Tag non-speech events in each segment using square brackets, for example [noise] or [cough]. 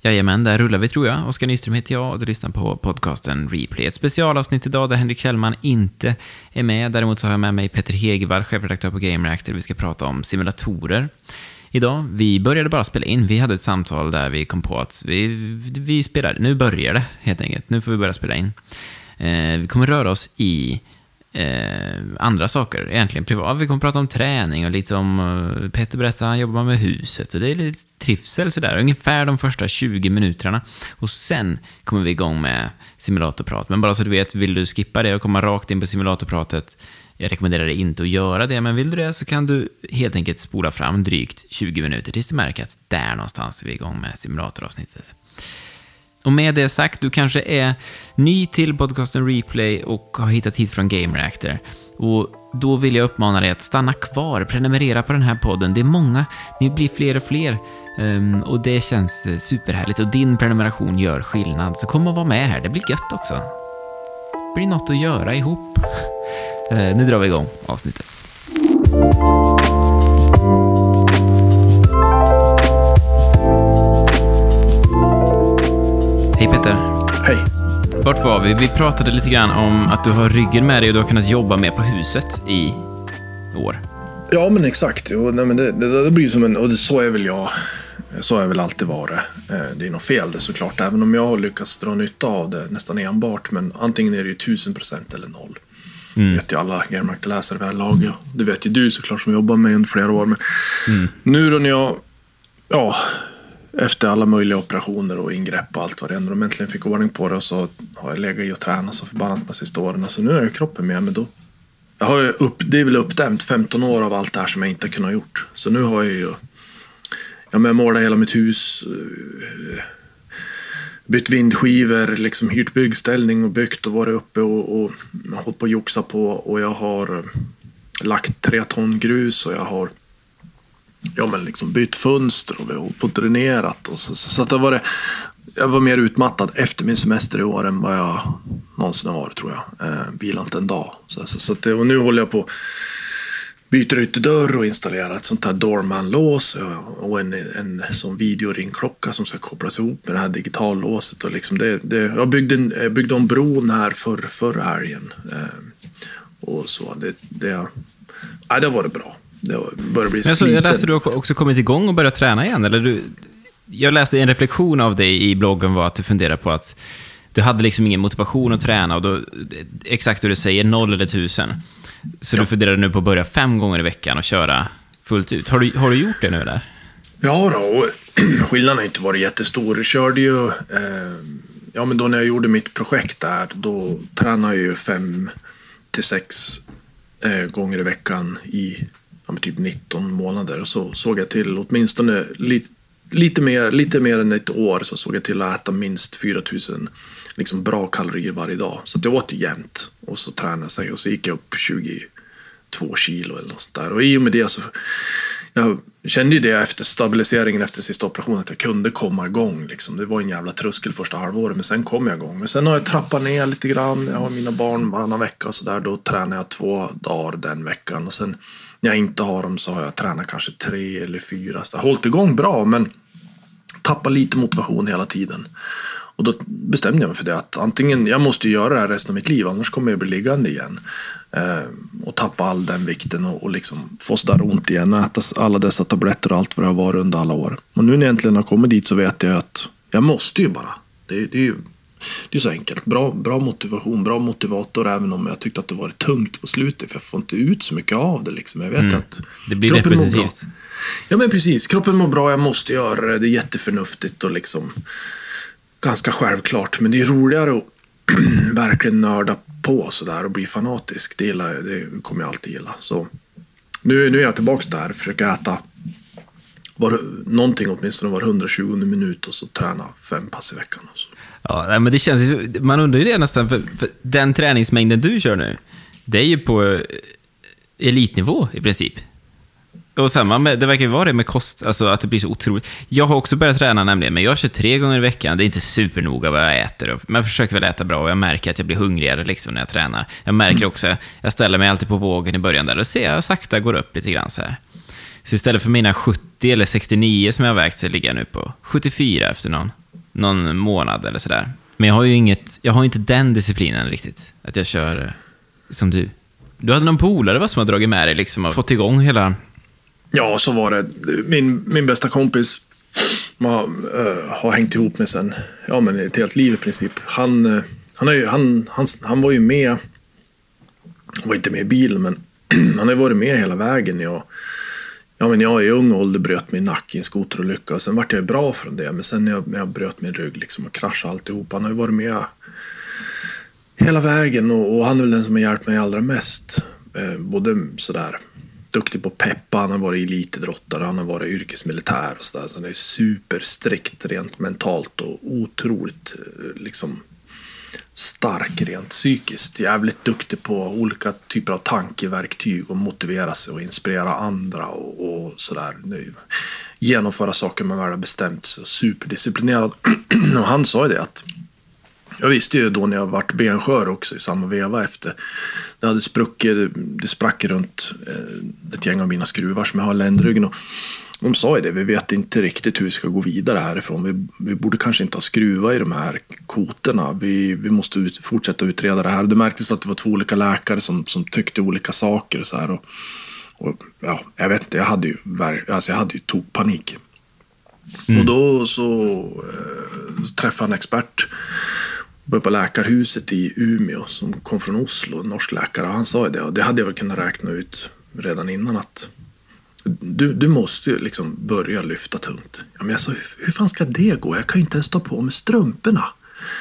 Jajamän, där rullar vi tror jag. Oskar Nyström heter jag och du lyssnar på podcasten Replay. Ett specialavsnitt idag där Henrik Kjellman inte är med. Däremot så har jag med mig Peter Hegvall, chefredaktör på Game Reactor. Vi ska prata om simulatorer idag. Vi började bara spela in. Vi hade ett samtal där vi kom på att vi, vi spelar. Nu börjar det helt enkelt. Nu får vi börja spela in. Eh, vi kommer röra oss i eh, andra saker, egentligen privat. Vi kommer prata om träning och lite om... Eh, Petter berättade, att han jobbar med huset och det är lite trivsel sådär. Ungefär de första 20 minuterna. Och sen kommer vi igång med simulatorprat. Men bara så du vet, vill du skippa det och komma rakt in på simulatorpratet jag rekommenderar dig inte att göra det, men vill du det så kan du helt enkelt spola fram drygt 20 minuter tills du märker att där någonstans är vi igång med simulatoravsnittet. Och med det sagt, du kanske är ny till podcasten Replay och har hittat hit från Game Reactor. Och då vill jag uppmana dig att stanna kvar, prenumerera på den här podden. Det är många, ni blir fler och fler. Um, och det känns superhärligt och din prenumeration gör skillnad. Så kom och var med här, det blir gött också. Det blir något att göra ihop. Uh, [laughs] nu drar vi igång avsnittet. Hej Peter. Hej. Vart var vi? Vi pratade lite grann om att du har ryggen med dig och du har kunnat jobba med på huset i år. Ja, men exakt. Jo, nej, men det, det, det blir som en... Och det, så är väl jag. Så har jag väl alltid varit. Eh, det är något fel det såklart, även om jag har lyckats dra nytta av det nästan enbart. Men antingen är det ju tusen procent eller noll. Mm. Det vet ju alla Germarkteläsare vid laget. Det vet ju du såklart som jobbar med under flera år. Men mm. nu då när jag... Ja, efter alla möjliga operationer och ingrepp och allt vad det är. När de äntligen fick ordning på det och så har jag legat i och tränat så förbannat de sista åren. Så nu är ju kroppen med men då jag har ju upp, det är väl uppdämt 15 år av allt det här som jag inte kunnat gjort. Så nu har jag ju jag har målat hela mitt hus, eh, bytt vindskivor, liksom hyrt byggställning och byggt och varit uppe och, och hållit på och joxa på. Och jag har eh, lagt tre ton grus och jag har ja, men liksom bytt fönster och vi har på dränerat. Och så, så, så att det var det, jag var mer utmattad efter min semester i år än vad jag någonsin har varit tror jag. Eh, vilat inte en dag. Så, så, så det, och nu håller jag på byter ytterdörr och installerar ett sånt här Doorman-lås och en, en sån videoringklocka som ska kopplas ihop med det här digitallåset. Och liksom det, det, jag, byggde, jag byggde om bron här för, förra helgen. Eh, och så. Det, det, ja, det har varit bra. Börjar bli sliten. Jag läste du också kommit igång och börjat träna igen? Eller du, jag läste en reflektion av dig i bloggen var att du funderar på att du hade liksom ingen motivation att träna och då, exakt hur du säger, noll eller tusen. Så ja. du funderar nu på att börja fem gånger i veckan och köra fullt ut. Har du, har du gjort det nu eller? Ja, då, [clears throat] skillnaden har inte varit jättestor. Jag körde ju, eh, ja men då när jag gjorde mitt projekt där, då tränade jag ju fem till sex eh, gånger i veckan i ja, typ 19 månader. Och så såg jag till, åtminstone lite, lite, mer, lite mer än ett år, så såg jag till att äta minst 4000 liksom bra kalorier varje dag. Så jag åt jämt och så tränade jag och så gick jag upp 22 kilo eller något sånt där. Och i och med det så jag kände ju det efter stabiliseringen efter sista operationen att jag kunde komma igång. Liksom. Det var en jävla tröskel första halvåret men sen kom jag igång. Men sen har jag trappat ner lite grann. Jag har mina barn varannan vecka och sådär. Då tränar jag två dagar den veckan. Och sen när jag inte har dem så har jag tränat kanske tre eller fyra. Så jag har hållit igång bra men tappar lite motivation hela tiden. Och då bestämde jag mig för det att antingen, jag måste göra det här resten av mitt liv annars kommer jag bli liggande igen. Eh, och tappa all den vikten och, och liksom få sådär ont igen och äta alla dessa tabletter och allt vad det har varit under alla år. Och nu när jag äntligen har kommit dit så vet jag att jag måste ju bara. Det, det är ju det är så enkelt. Bra, bra motivation, bra motivator även om jag tyckte att det var tungt på slutet för jag får inte ut så mycket av det. Liksom. Jag vet mm. att det blir repetitivt. Ja men precis, kroppen mår bra, jag måste göra det. Det är jätteförnuftigt och liksom ganska självklart. Men det är roligare att [clears throat] verkligen nörda på sådär och bli fanatisk. Det, gillar, jag, det kommer jag alltid gilla. Så nu, nu är jag tillbaka där, försöker äta var, någonting åtminstone var 120 minut och så träna fem pass i veckan. Och så. Ja, men det känns man undrar ju det nästan, för, för den träningsmängden du kör nu, det är ju på eh, elitnivå i princip. Och samma med, det verkar ju vara det med kost, alltså att det blir så otroligt. Jag har också börjat träna nämligen, men jag kör tre gånger i veckan. Det är inte supernoga vad jag äter, men jag försöker väl äta bra och jag märker att jag blir hungrigare liksom när jag tränar. Jag märker mm. också, jag ställer mig alltid på vågen i början där och ser jag sakta går upp lite grann så här. Så istället för mina 70 eller 69 som jag har vägt så ligger jag nu på 74 efter någon någon månad eller sådär. Men jag har ju inget, jag har inte den disciplinen riktigt. Att jag kör eh, som du. Du hade någon polare va, som har dragit med dig liksom och fått igång hela... Ja, så var det. Min, min bästa kompis man, uh, eh, har hängt ihop med sen ja, men ett helt liv i princip. Han, uh, han, är ju, han, han, han var ju med, var inte med i bilen, men [clears throat] han har ju varit med hela vägen. Jag, ja, men jag i ung ålder bröt min nacke i en skoterolycka och sen vart jag bra från det. Men sen när jag, när jag bröt min rygg liksom och kraschade alltihop. Han har ju varit med hela vägen och, och han är väl den som har hjälpt mig allra mest. Eh, både sådär duktig på att peppa, han har varit elitidrottare, han har varit yrkesmilitär och sådär. Så han är superstrikt rent mentalt och otroligt eh, liksom stark rent psykiskt. Jävligt duktig på olika typer av tankeverktyg och motivera sig och inspirera andra och, och sådär. Genomföra saker man väl har bestämt sig. Superdisciplinerad. [clears throat] och han sa ju det att jag visste ju då när jag vart benskör också i samma veva efter. Det hade spruckit, det sprack runt eh, ett gäng av mina skruvar som jag har i ländryggen. Och de sa ju det, vi vet inte riktigt hur vi ska gå vidare härifrån. Vi, vi borde kanske inte ha skruvat i de här koterna. Vi, vi måste ut, fortsätta utreda det här. Det märktes att det var två olika läkare som, som tyckte olika saker. Och så här. Och, och, ja, jag vet inte, jag hade ju, alltså jag hade ju tokpanik. Mm. Och då så, eh, träffade jag en expert på Läkarhuset i Umeå som kom från Oslo, en norsk läkare. Och han sa ju det, och det hade jag väl kunnat räkna ut redan innan att du, du måste ju liksom börja lyfta tungt. Ja, men sa, hur, hur fan ska det gå? Jag kan ju inte ens ta på mig strumporna.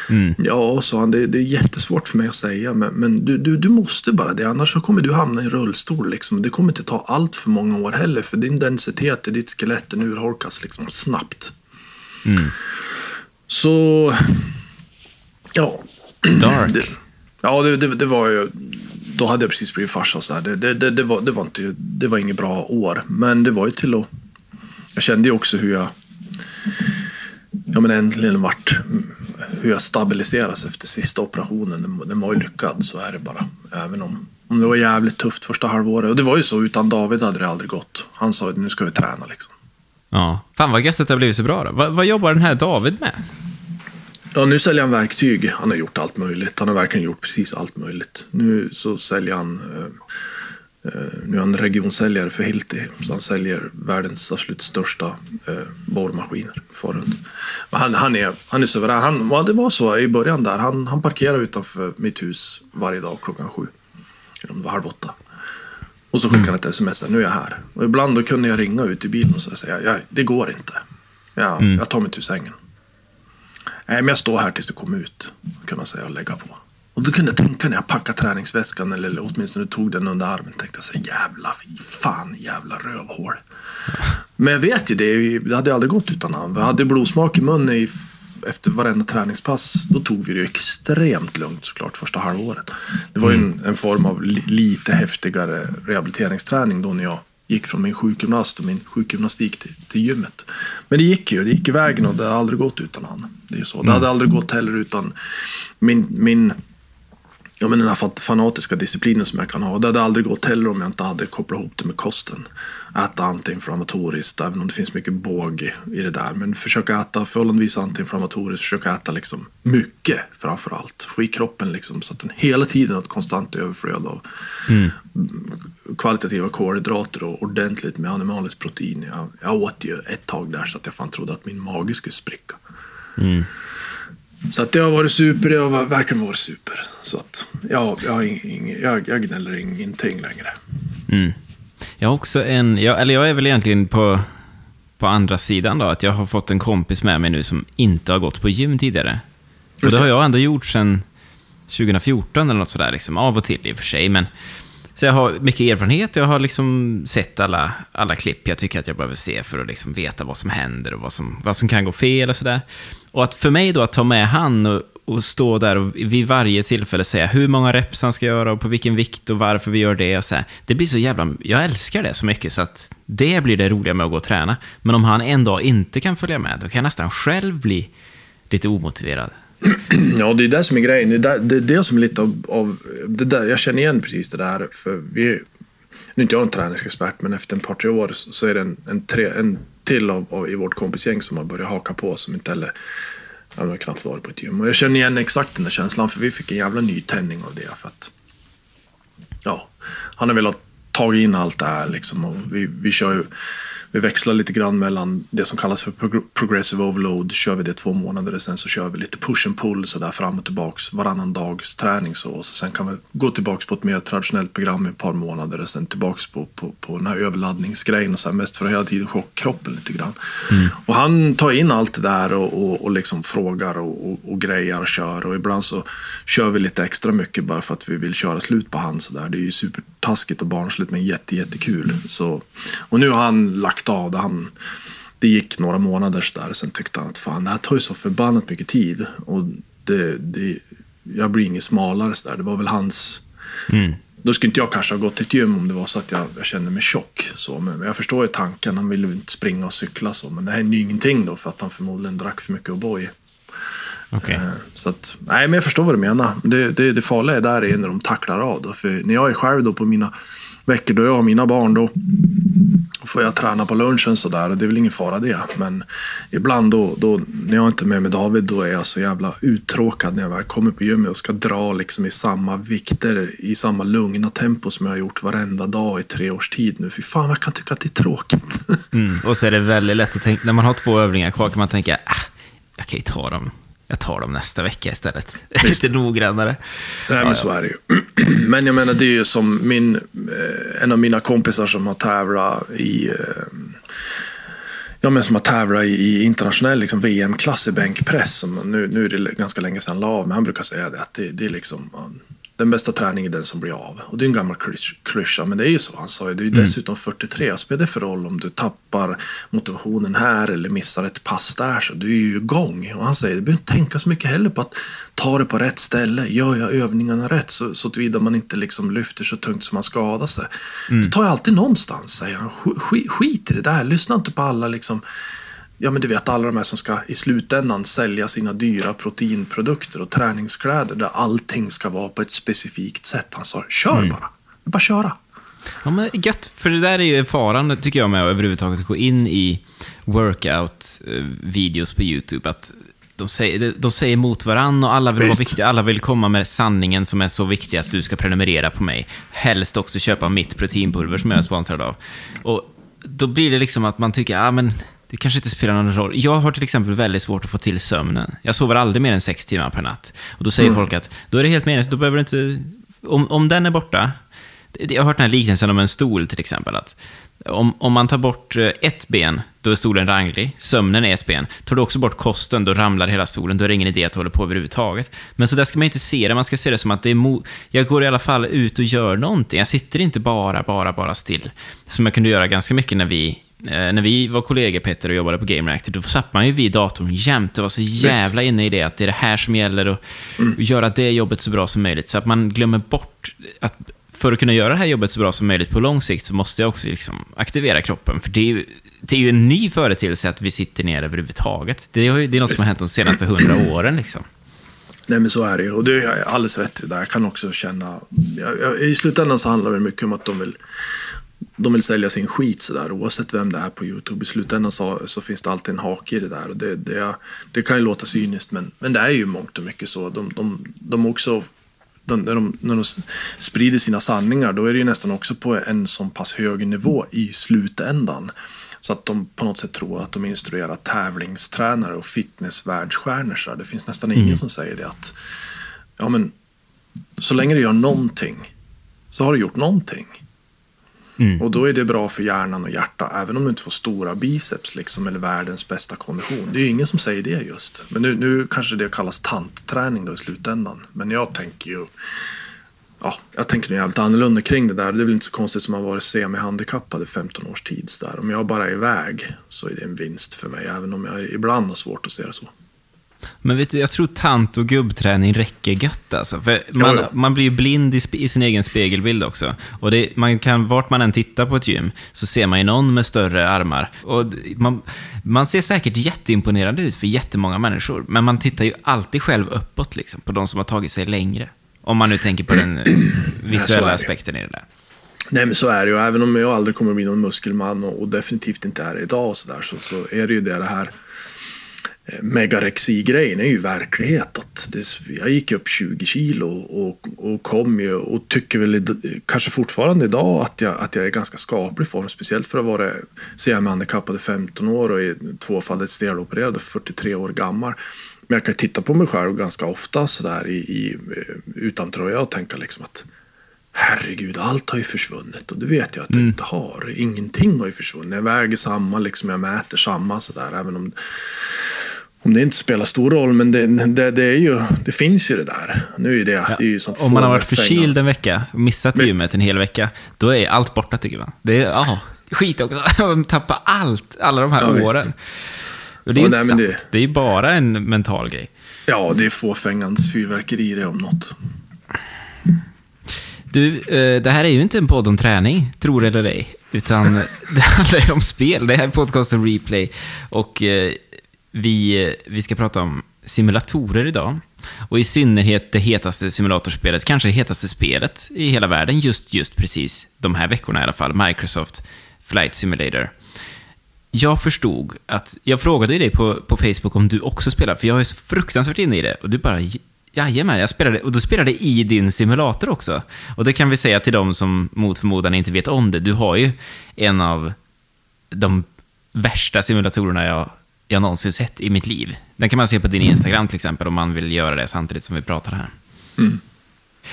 Mm. Ja, sa han, det, det, är jättesvårt för mig att säga, men, men du, du, du måste bara det, annars så kommer du hamna i en rullstol. Liksom. Det kommer inte ta allt för många år heller, för din densitet i ditt skelett den urholkas liksom snabbt. Mm. Så, ja. Dark. Det, ja, det, det, det var ju då hade jag precis blivit farsa. Så här. Det, det, det, det, var, det, var inte, det var inget bra år. Men det var ju till att... Jag kände ju också hur jag... Ja men äntligen vart... Hur jag stabiliserades efter sista operationen. Den, den var ju lyckad, så är det bara. Även om, om det var jävligt tufft första halvåret. Och det var ju så, utan David hade det aldrig gått. Han sa att nu ska vi träna liksom. Ja. Fan vad gött att det har blivit så bra då. Vad, vad jobbar den här David med? Ja, nu säljer han verktyg. Han har gjort allt möjligt. Han har verkligen gjort precis allt möjligt. Nu så säljer han... Eh, eh nu är han regionsäljare för Hilti. Så han säljer världens absolut största eh, borrmaskiner. Han, han, är, han är suverän. Han, ja, det var så i början där. Han, han parkerade utanför mitt hus varje dag klockan sju. Eller om det var halv åtta. Och så skickade han ett sms. Nu är jag här. Och ibland då kunde jag ringa ut i bilen och säga ja, det går inte. Ja, mm. Jag tar mig till sängen. Nej, men jag står här tills du kommer ut. Kan man säga och lägga på. Och då kunde jag tänka när jag packade träningsväskan eller åtminstone tog den under armen. Tänkte jag så jävla fan jävla rövhål. Men jag vet ju det, det hade aldrig gått utan han. Vi hade blodsmak i munnen i, efter varenda träningspass. Då tog vi det extremt lugnt såklart första halvåret. Det var ju en, en form av li, lite häftigare rehabiliteringsträning då när jag gick från min sjukgymnast och min sjukgymnastik till, till gymmet. Men det gick ju, det gick i vägen och det har aldrig gått utan han. Det är så. Det hade mm. aldrig gått heller utan min, min ja, men den här fanatiska disciplinen som jag kan ha. Det hade aldrig gått heller om jag inte hade kopplat ihop det med kosten. Äta antiinflammatoriskt, även om det finns mycket båg i det där. Men försöka äta förhållandevis antiinflammatoriskt, försöka äta liksom mycket framför allt. Få i kroppen liksom, så att den hela tiden har ett konstant överflöd av mm. kvalitativa kolhydrater och ordentligt med animaliskt protein. Jag, jag åt ju ett tag där så att jag fan trodde att min mage skulle spricka. Mm. Så att det har varit super, det har verkligen varit super. Så att ja, jag, ing, jag, jag gnäller ingenting längre. Mm. Jag har också en, jag, eller jag är väl egentligen på, på andra sidan då, att jag har fått en kompis med mig nu som inte har gått på gym tidigare. Och det har jag ändå gjort sedan 2014 eller något sådär, liksom, av och till i och för sig. Men, så jag har mycket erfarenhet, jag har liksom sett alla, alla klipp jag tycker att jag behöver se för att liksom veta vad som händer och vad som, vad som kan gå fel och sådär. Och att för mig då att ta med han och, och stå där och vid varje tillfälle säga hur många reps han ska göra och på vilken vikt och varför vi gör det och så här. Det blir så jävla... Jag älskar det så mycket så att det blir det roliga med att gå och träna. Men om han en dag inte kan följa med, då kan jag nästan själv bli lite omotiverad. [clears throat] Ja, det är det som är grejen. Det är det, det, är det som är lite av... av det där, jag känner igen precis det där. För vi, nu är inte jag en träningsexpert, men efter ett par, tre år så är det en, en, tre, en till av, av, i vårt kompisgäng som har börjat haka på som inte heller Jag har knappt varit på ett gym. Och jag känner igen exakt den där känslan, för vi fick en jävla nytändning av det. För att, ja, han har velat ta in allt det här liksom. Och vi, vi kör ju vi växlar lite grann mellan det som kallas för progressive overload. Kör vi det två månader och sen så kör vi lite push and pull så där fram och tillbaks varannan dags träning. Så, och så sen kan vi gå tillbaks på ett mer traditionellt program i ett par månader och sen tillbaks på, på, på den här överladdningsgrejen. Och så här, mest för att hela tiden chocka kroppen lite grann. Mm. Och han tar in allt det där och, och, och liksom frågar och, och, och grejar och kör. Och ibland så kör vi lite extra mycket bara för att vi vill köra slut på han. Så där. Det är ju supertaskigt och barnsligt men jätte, jättekul. Så, och nu har han lagt av det. Han, det gick några månader sådär, sen tyckte han att fan, det här tar ju så förbannat mycket tid. Och det, det, jag blir inget smalare sådär. Det var väl hans... Mm. Då skulle inte jag kanske ha gått till ett gym om det var så att jag, jag kände mig tjock. Så, men jag förstår ju tanken, han ville inte springa och cykla så. Men det hände ju ingenting då för att han förmodligen drack för mycket O'boy. Okay. Eh, så att, nej men jag förstår vad du menar. Det, det, det farliga är där är när de tacklar av. Då. För när jag är själv då på mina veckor då jag har mina barn då får jag träna på lunchen sådär och det är väl ingen fara det. Men ibland då, då, när jag inte är med med David, då är jag så jävla uttråkad när jag väl kommer på gymmet och ska dra liksom i samma vikter, i samma lugna tempo som jag har gjort varenda dag i tre års tid nu. Fy fan, jag kan tycka att det är tråkigt. Mm, och så är det väldigt lätt att tänka, när man har två övningar kvar kan man tänka, äh, jag kan ju ta dem jag tar dem nästa vecka istället. [laughs] Lite noggrannare. Nej, men så är det ju. [clears throat] Men jag menar, det är ju som min, eh, en av mina kompisar som har tävlat i eh, Ja, men som har tävlat i, internationell liksom, VM-klass i bänkpress. Nu, nu är det ganska länge sedan han la av, men han brukar säga det. Att det, det är liksom, den bästa träningen är den som blir av. Och det är en gammal klyscha, men det är ju så. Han sa ju, det är ju mm. dessutom 43. Vad spelar det för roll om du tappar motivationen här eller missar ett pass där? Så du är ju igång. Och han säger, du behöver inte tänka så mycket heller på att ta det på rätt ställe. Gör jag övningarna rätt så, så tillvida man inte liksom lyfter så tungt som man skadar sig. Mm. Det tar jag alltid någonstans, säger han. Skit, skit i det där. Lyssna inte på alla liksom ja men du vet alla de här som ska i slutändan sälja sina dyra proteinprodukter och träningskläder där allting ska vara på ett specifikt sätt. Han sa, kör mm. bara. Bara köra. Ja, men gött, för det där är ju faran, tycker jag, med att överhuvudtaget gå in i workout-videos på YouTube. Att de säger, de säger emot varandra och alla vill, vara viktiga, alla vill komma med sanningen som är så viktig att du ska prenumerera på mig. Helst också köpa mitt proteinpulver som jag är sponsrad av. Och då blir det liksom att man tycker, ja men det kanske inte spelar någon roll. Jag har till exempel väldigt svårt att få till sömnen. Jag sover aldrig mer än sex timmar per natt. Och då säger mm. folk att då är det helt meningslöst, då behöver du inte... Om, om den är borta, jag har hört den här liknelsen om en stol till exempel. Att om, om man tar bort eh, ett ben, då är stolen ranglig. Sömnen är ett ben. Tar du också bort kosten, då ramlar hela stolen. Då är det ingen idé att hålla på överhuvudtaget. Men så där ska man inte se det. Man ska se det som att det är mo jag går i alla fall ut och gör någonting. Jag sitter inte bara, bara, bara still. Som jag kunde göra ganska mycket när vi när vi var kollegor, Petter, och jobbade på Game Reactor, då satt man ju vid datorn jämt och var så jävla inne i det, att det är det här som gäller och mm. göra det jobbet så bra som möjligt. Så att man glömmer bort att för att kunna göra det här jobbet så bra som möjligt på lång sikt så måste jag också liksom aktivera kroppen. För det är ju, det är ju en ny företeelse att vi sitter ner överhuvudtaget. Det är, det är något som har hänt de senaste hundra [clears throat] åren. Liksom. Nej men så är det och det är alldeles rätt i det. Jag kan också känna... I slutändan så handlar det mycket om att de vill de vill sälja sin skit sådär oavsett vem det är på Youtube. I slutändan så, så finns det alltid en hake i det där. Och det, det, det kan ju låta cyniskt men, men det är ju mångt och mycket så. De, de, de också, de, när, de, när de sprider sina sanningar då är det ju nästan också på en så pass hög nivå i slutändan. Så att de på något sätt tror att de instruerar tävlingstränare och fitnessvärldsstjärnor. Det finns nästan ingen mm. som säger det att ja, men, så länge du gör någonting så har du gjort någonting. Mm. Och då är det bra för hjärnan och hjärta, även om du inte får stora biceps liksom, eller världens bästa kondition. Det är ju ingen som säger det just. Men nu, nu kanske det kallas tantträning då i slutändan. Men jag tänker ju ja, jag tänker nog jävligt annorlunda kring det där. Det är väl inte så konstigt som att varit semihandikappad i 15 års tid. Så där. Om jag bara är iväg så är det en vinst för mig, även om jag ibland har svårt att se det så. Men vet du, jag tror tant och gubbträning räcker gött alltså. För man, man blir blind i, i, sin egen spegelbild också. Och det, man kan, vart man än tittar på ett gym, så ser man ju någon med större armar. Och man, man ser säkert jätteimponerande ut för jättemånga människor, men man tittar ju alltid själv uppåt liksom, på de som har tagit sig längre. Om man nu tänker på den [clears throat] visuella aspekten i det där. Nej men så är det ju. Även om jag aldrig kommer bli någon muskelman och, och definitivt inte är det idag och så där, så, så är det ju det, det här megarexi-grejen är ju verklighet. Att det, jag gick upp 20 kilo och, och kom ju och tycker väl kanske fortfarande idag att jag, att jag är ganska skaplig form. Speciellt för att vara CM-handikappad i 15 år och är tvåfaldigt stelopererad 43 år gammal. Men jag kan titta på mig själv ganska ofta sådär i, i, utan tröja och tänka liksom att herregud, allt har ju försvunnit och det vet jag att det mm. inte har. Ingenting har ju försvunnit. Jag väger samma, liksom, jag mäter samma sådär. Även om, om det inte spelar stor roll, men det, det, det, är ju, det finns ju det där. Nu är det, ja. det är ju som Om man har varit förkyld en vecka missat Visst. gymmet en hel vecka, då är allt borta tycker man. Det är, oh, skit också. [laughs] Tappa allt, alla de här ja, åren. Visst. Och det är inte sant. Det... det är bara en mental grej. Ja, det är fåfängans fyrverkeri det om något. Du, eh, det här är ju inte en podd om träning, tror eller ej. Utan [laughs] det handlar ju om spel. Det här är podcasten Replay. Och eh, vi, vi ska prata om simulatorer idag. Och i synnerhet det hetaste simulatorspelet, kanske det hetaste spelet i hela världen just, just precis de här veckorna i alla fall, Microsoft Flight Simulator jag förstod att, jag frågade ju dig på, på Facebook om du också spelar, för jag är så fruktansvärt inne i det. Och du bara, jajamän, jag spelade, och du spelade i din simulator också. Och det kan vi säga till de som mot förmodan inte vet om det. Du har ju en av de värsta simulatorerna jag, jag någonsin sett i mitt liv. Den kan man se på din Instagram till exempel, om man vill göra det samtidigt som vi pratar här. Mm.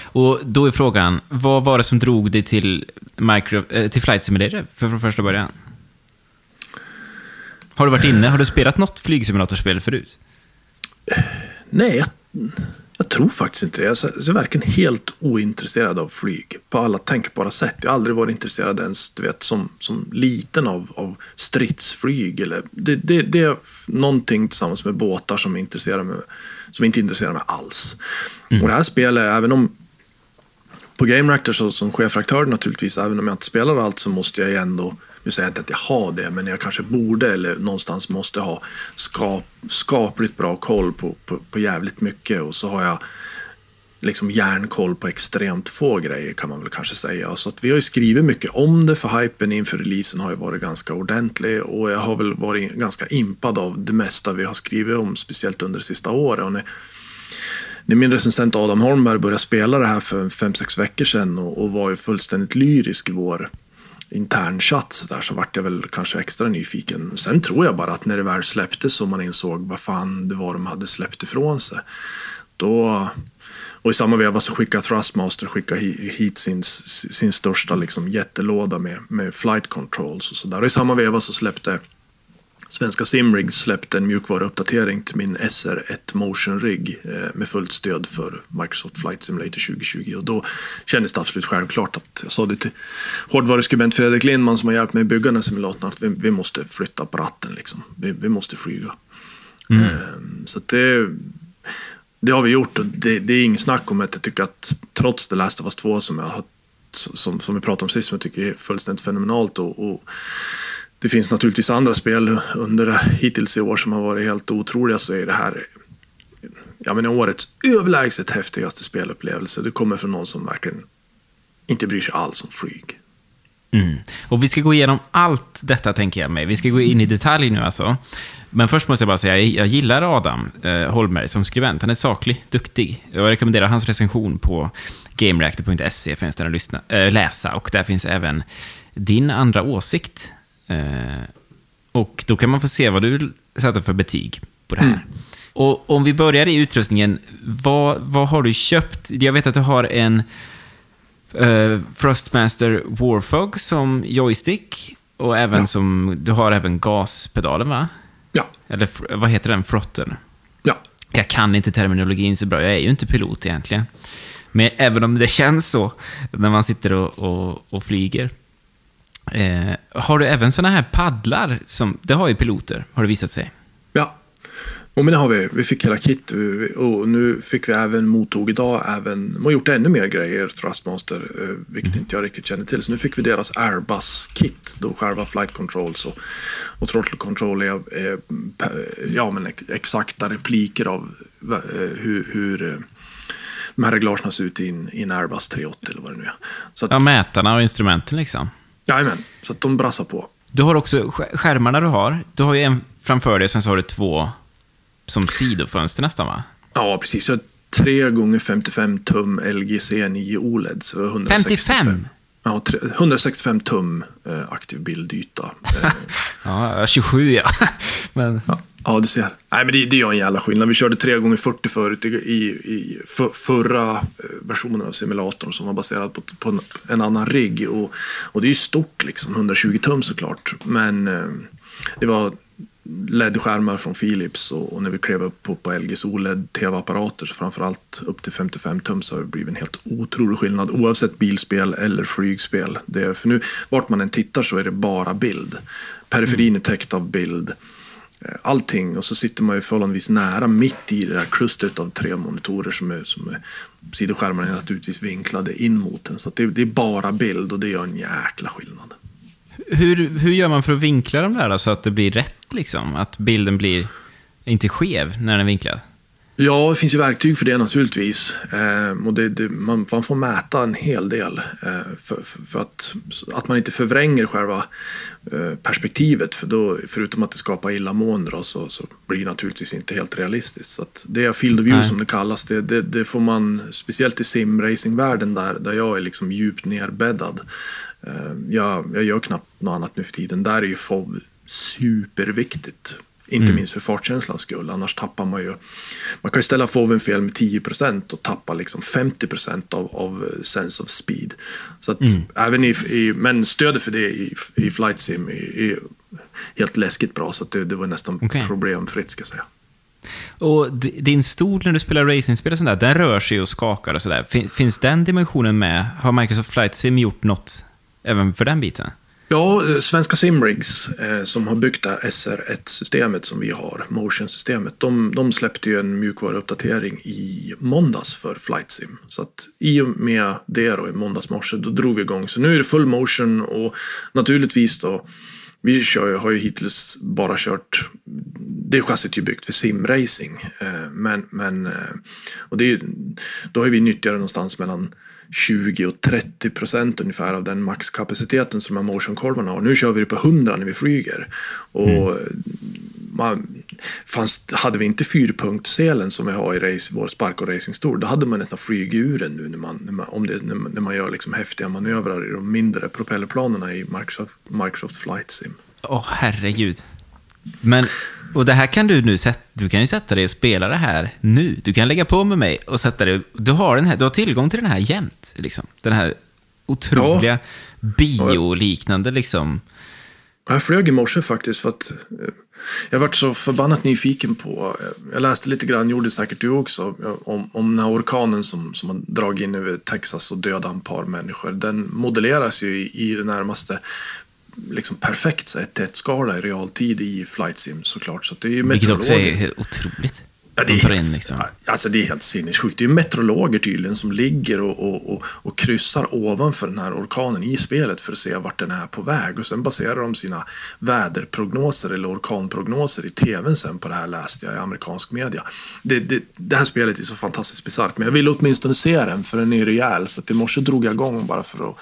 Och då är frågan, vad var det som drog dig till, micro, äh, till Flight Simulator för, från första början? Har du varit inne? Har du spelat något flygsimulatorspel förut? Nej, jag, tror faktiskt inte det. Jag är verkligen helt ointresserad av flyg på alla tänkbara sätt. Jag har aldrig varit intresserad ens, du vet, som, som liten av, av stridsflyg. Eller, det, det, det är någonting tillsammans med båtar som, intresserar mig, som inte intresserar mig alls. Mm. Och det här spelet, även om på Game Reactor så, som chefredaktör naturligtvis, även om jag inte spelar allt så måste jag ju ändå nu säger jag inte att jag har det, men jag kanske borde eller någonstans måste ha skap, skapligt bra koll på, på, på jävligt mycket och så har jag liksom järnkoll på extremt få grejer kan man väl kanske säga. Så att vi har ju skrivit mycket om det för hypen inför releasen har ju varit ganska ordentlig och jag har väl varit ganska impad av det mesta vi har skrivit om, speciellt under det sista året. Och när, när min recensent Adam Holmberg började spela det här för fem sex veckor sedan och, och var ju fullständigt lyrisk i vår internchatt så där så vart jag väl kanske extra nyfiken. Sen tror jag bara att när det väl släpptes och man insåg vad fan det var de hade släppt ifrån sig. Då, och i samma veva så skickade Thrustmaster skickade hit sin, sin största liksom jättelåda med, med flight controls och sådär. Och i samma veva så släppte Svenska Simrig släppte en mjukvaruuppdatering till min SR1 Motion Rig eh, med fullt stöd för Microsoft Flight Simulator 2020 och då kändes det absolut självklart att jag sa det till hårdvaruskribent Fredrik Lindman som har hjälpt mig bygga den här simulatorn att vi, vi måste flytta på ratten liksom. Vi, vi måste flyga. Mm. Ehm, så det, det har vi gjort och det, det är inget snack om att jag tycker att trots The Last of Us 2 som jag har som, som vi pratade om sist, som jag tycker är fullständigt fenomenalt och, och det finns naturligtvis andra spel under hittills i år som har varit helt otroliga så är det här Ja, men årets överlägset häftigaste spelupplevelse. Det kommer från någon som verkligen inte bryr sig alls om flyg. Mm. Och vi ska gå igenom allt detta, tänker jag mig. Vi ska gå in i detalj nu alltså. Men först måste jag bara säga, jag gillar Adam eh, Holmberg som skribent. Han är saklig, duktig. Jag rekommenderar hans recension på gamereactor.se, finns där att lyssna, äh, läsa. Och där finns även din andra åsikt och då kan man få se vad du sätter för betyg på det här. Mm. Och om vi börjar i utrustningen, vad, vad har du köpt? Jag vet att du har en uh, Frostmaster Warfog som joystick och även ja. som, du har även gaspedalen va? Ja. Eller vad heter den? Frotten? Ja. Jag kan inte terminologin så bra, jag är ju inte pilot egentligen. Men även om det känns så när man sitter och, och, och flyger. Eh, har du även sådana här paddlar? Som, det har ju piloter, har det visat sig. Ja, och men det har vi. Vi fick hela kit och nu fick vi även mottog idag även, de har gjort ännu mer grejer, Thrustmaster, eh, vilket mm. inte jag riktigt känner till. Så nu fick vi deras Airbus-kit, då själva flight controls och, och throttle control är, är ja, men exakta repliker av eh, hur, hur eh, de här reglagen ser ut i en, i en Airbus 380 eller vad det nu är. Att, ja, mätarna och instrumenten liksom. Jajamän, så att de brassar på. Du har också skärmarna du har. Du har ju en framför dig, sen så har du två som sidofönster nästan va? Ja, precis. Jag har 3 gånger 55 tum LG C9 OLED. Så 165. 55? Ja, 165 tum eh, aktiv bildyta. [laughs] Ja, 27 ja. [laughs] Men, ja, ja, du ser. Nej, men det, det gör en jävla skillnad. Vi körde 3 gånger 40 förut i, i, för, förra eh, versionen av simulatorn som var baserad på, på en, en annan rigg. Och, och det är ju stort, liksom, 120 tum såklart. Men eh, det var LED-skärmar från Philips och, och, när vi klev upp på, på LGs OLED-tv-apparater, så framförallt upp till 55 tum, så har det blivit en helt otrolig skillnad oavsett bilspel eller flygspel. Det är, för nu, vart man än tittar så är det bara bild. Periferin är täckt av bild. Eh, allting och så sitter man ju förhållandevis nära mitt i det här klustret av tre monitorer som är, som är sidoskärmarna är naturligtvis vinklade in mot den. Så det, det är bara bild och det gör en jäkla skillnad. Hur, hur gör man för att vinkla de där då, så att det blir rätt liksom? Att bilden blir inte skev när den är vinklad? Ja, det finns ju verktyg för det naturligtvis. Eh, och det, det, man, man, får mäta en hel del eh, för, för, för, att, att man inte förvränger själva eh, perspektivet. För då, förutom att det skapar illamående då, så, så blir det naturligtvis inte helt realistiskt. Så det är field of view Nej. som det kallas. Det, det, det, får man, speciellt i simracingvärlden där, där jag är liksom djupt nerbäddad. Eh, jag, jag gör knappt något annat nu för tiden. Där är ju FOV superviktigt. Inte mm. minst för fartkänslans skull, annars tappar man ju... Man kan ju ställa foven fel med 10% och tappa liksom 50% av, av sense of speed. Så att mm. även i, i, men stödet för det i, i flight sim är, helt läskigt bra, så det, det var nästan okay. problemfritt ska jag säga. Och din stol när du spelar racingspel och den rör sig och skakar och sådär. Finns den dimensionen med? Har Microsoft Flight Sim gjort något även för den biten? Ja, eh, svenska Simrigs eh, som har byggt det här SR1-systemet som vi har, Motion-systemet, de, de, släppte ju en mjukvaruuppdatering i måndags för Flight Sim. Så att i och med det då, i måndags morse, då drog vi igång. Så nu är det full motion och naturligtvis då, vi kör, har ju hittills bara kört, det chassit är ju byggt för simracing. Eh, men, men, eh, och det, då har vi nyttjat det någonstans mellan 20 och 30 procent ungefär av den maxkapaciteten som de här motionkolvarna har. Nu kör vi det på 100 när vi flyger. Och mm. man, fanns, hade vi inte fyrpunktsselen som vi har i race, vår spark och racingstol, då hade man nästan flugit ur den nu när man, när man, om det, när man, när man gör liksom häftiga manövrar i de mindre propellerplanerna i Microsoft, Microsoft Flight Sim. Åh, oh, herregud. Men och det här kan du nu sätta, du kan ju sätta dig och spela det här nu. Du kan lägga på med mig och sätta dig, du har, den här, du har tillgång till den här jämt. Liksom. Den här otroliga ja. bioliknande liksom. Jag flög i morse faktiskt för att eh, jag varit så förbannat nyfiken på, eh, jag läste lite grann, gjorde säkert du också, om, om den här orkanen som, som har dragit in över Texas och dödat ett par människor. Den modelleras ju i, i det närmaste liksom perfekt 1-1-skala i realtid i flight sim såklart. Så det är ju Vilket också är otroligt. Ja, det, är helt, liksom. alltså det är helt sinnessjukt. Det är meteorologer tydligen som ligger och, och, och, och, kryssar ovanför den här orkanen i spelet för att se vart den är på väg. Och sen baserar de sina väderprognoser eller orkanprognoser i tvn sen på det här läste jag i amerikansk media. Det, det, det här spelet är så fantastiskt bisarrt, men jag vill åtminstone se den för den är rejäl. Så att i morse drog jag igång bara för att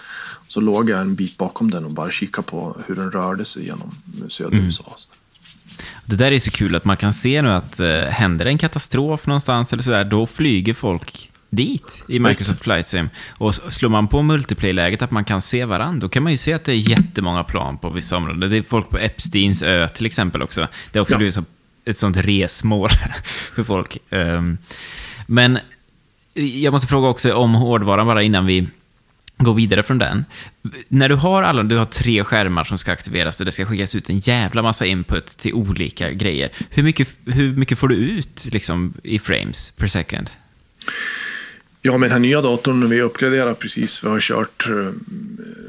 så låg jag en bit bakom den och bara kikade på hur den rörde sig genom södra mm. USA. Det där är så kul att man kan se nu att eh, händer det en katastrof någonstans eller sådär, då flyger folk dit i Microsoft. Flight Sim. Och slår man på multiplayer-läget att man kan se varandra, då kan man ju se att det är jättemånga plan på vissa områden. Det är folk på Epsteins ö till exempel också. Det har också ja. blivit så, ett sånt resmål [laughs] för folk. Um, men jag måste fråga också om hårdvaran bara innan vi gå vidare från den. När du har alla, du har tre skärmar som ska aktiveras och det ska skickas ut en jävla massa input till olika grejer. Hur mycket, hur mycket får du ut liksom, i frames per second? Ja, med den här nya datorn, vi uppgraderar precis, vi har kört eh,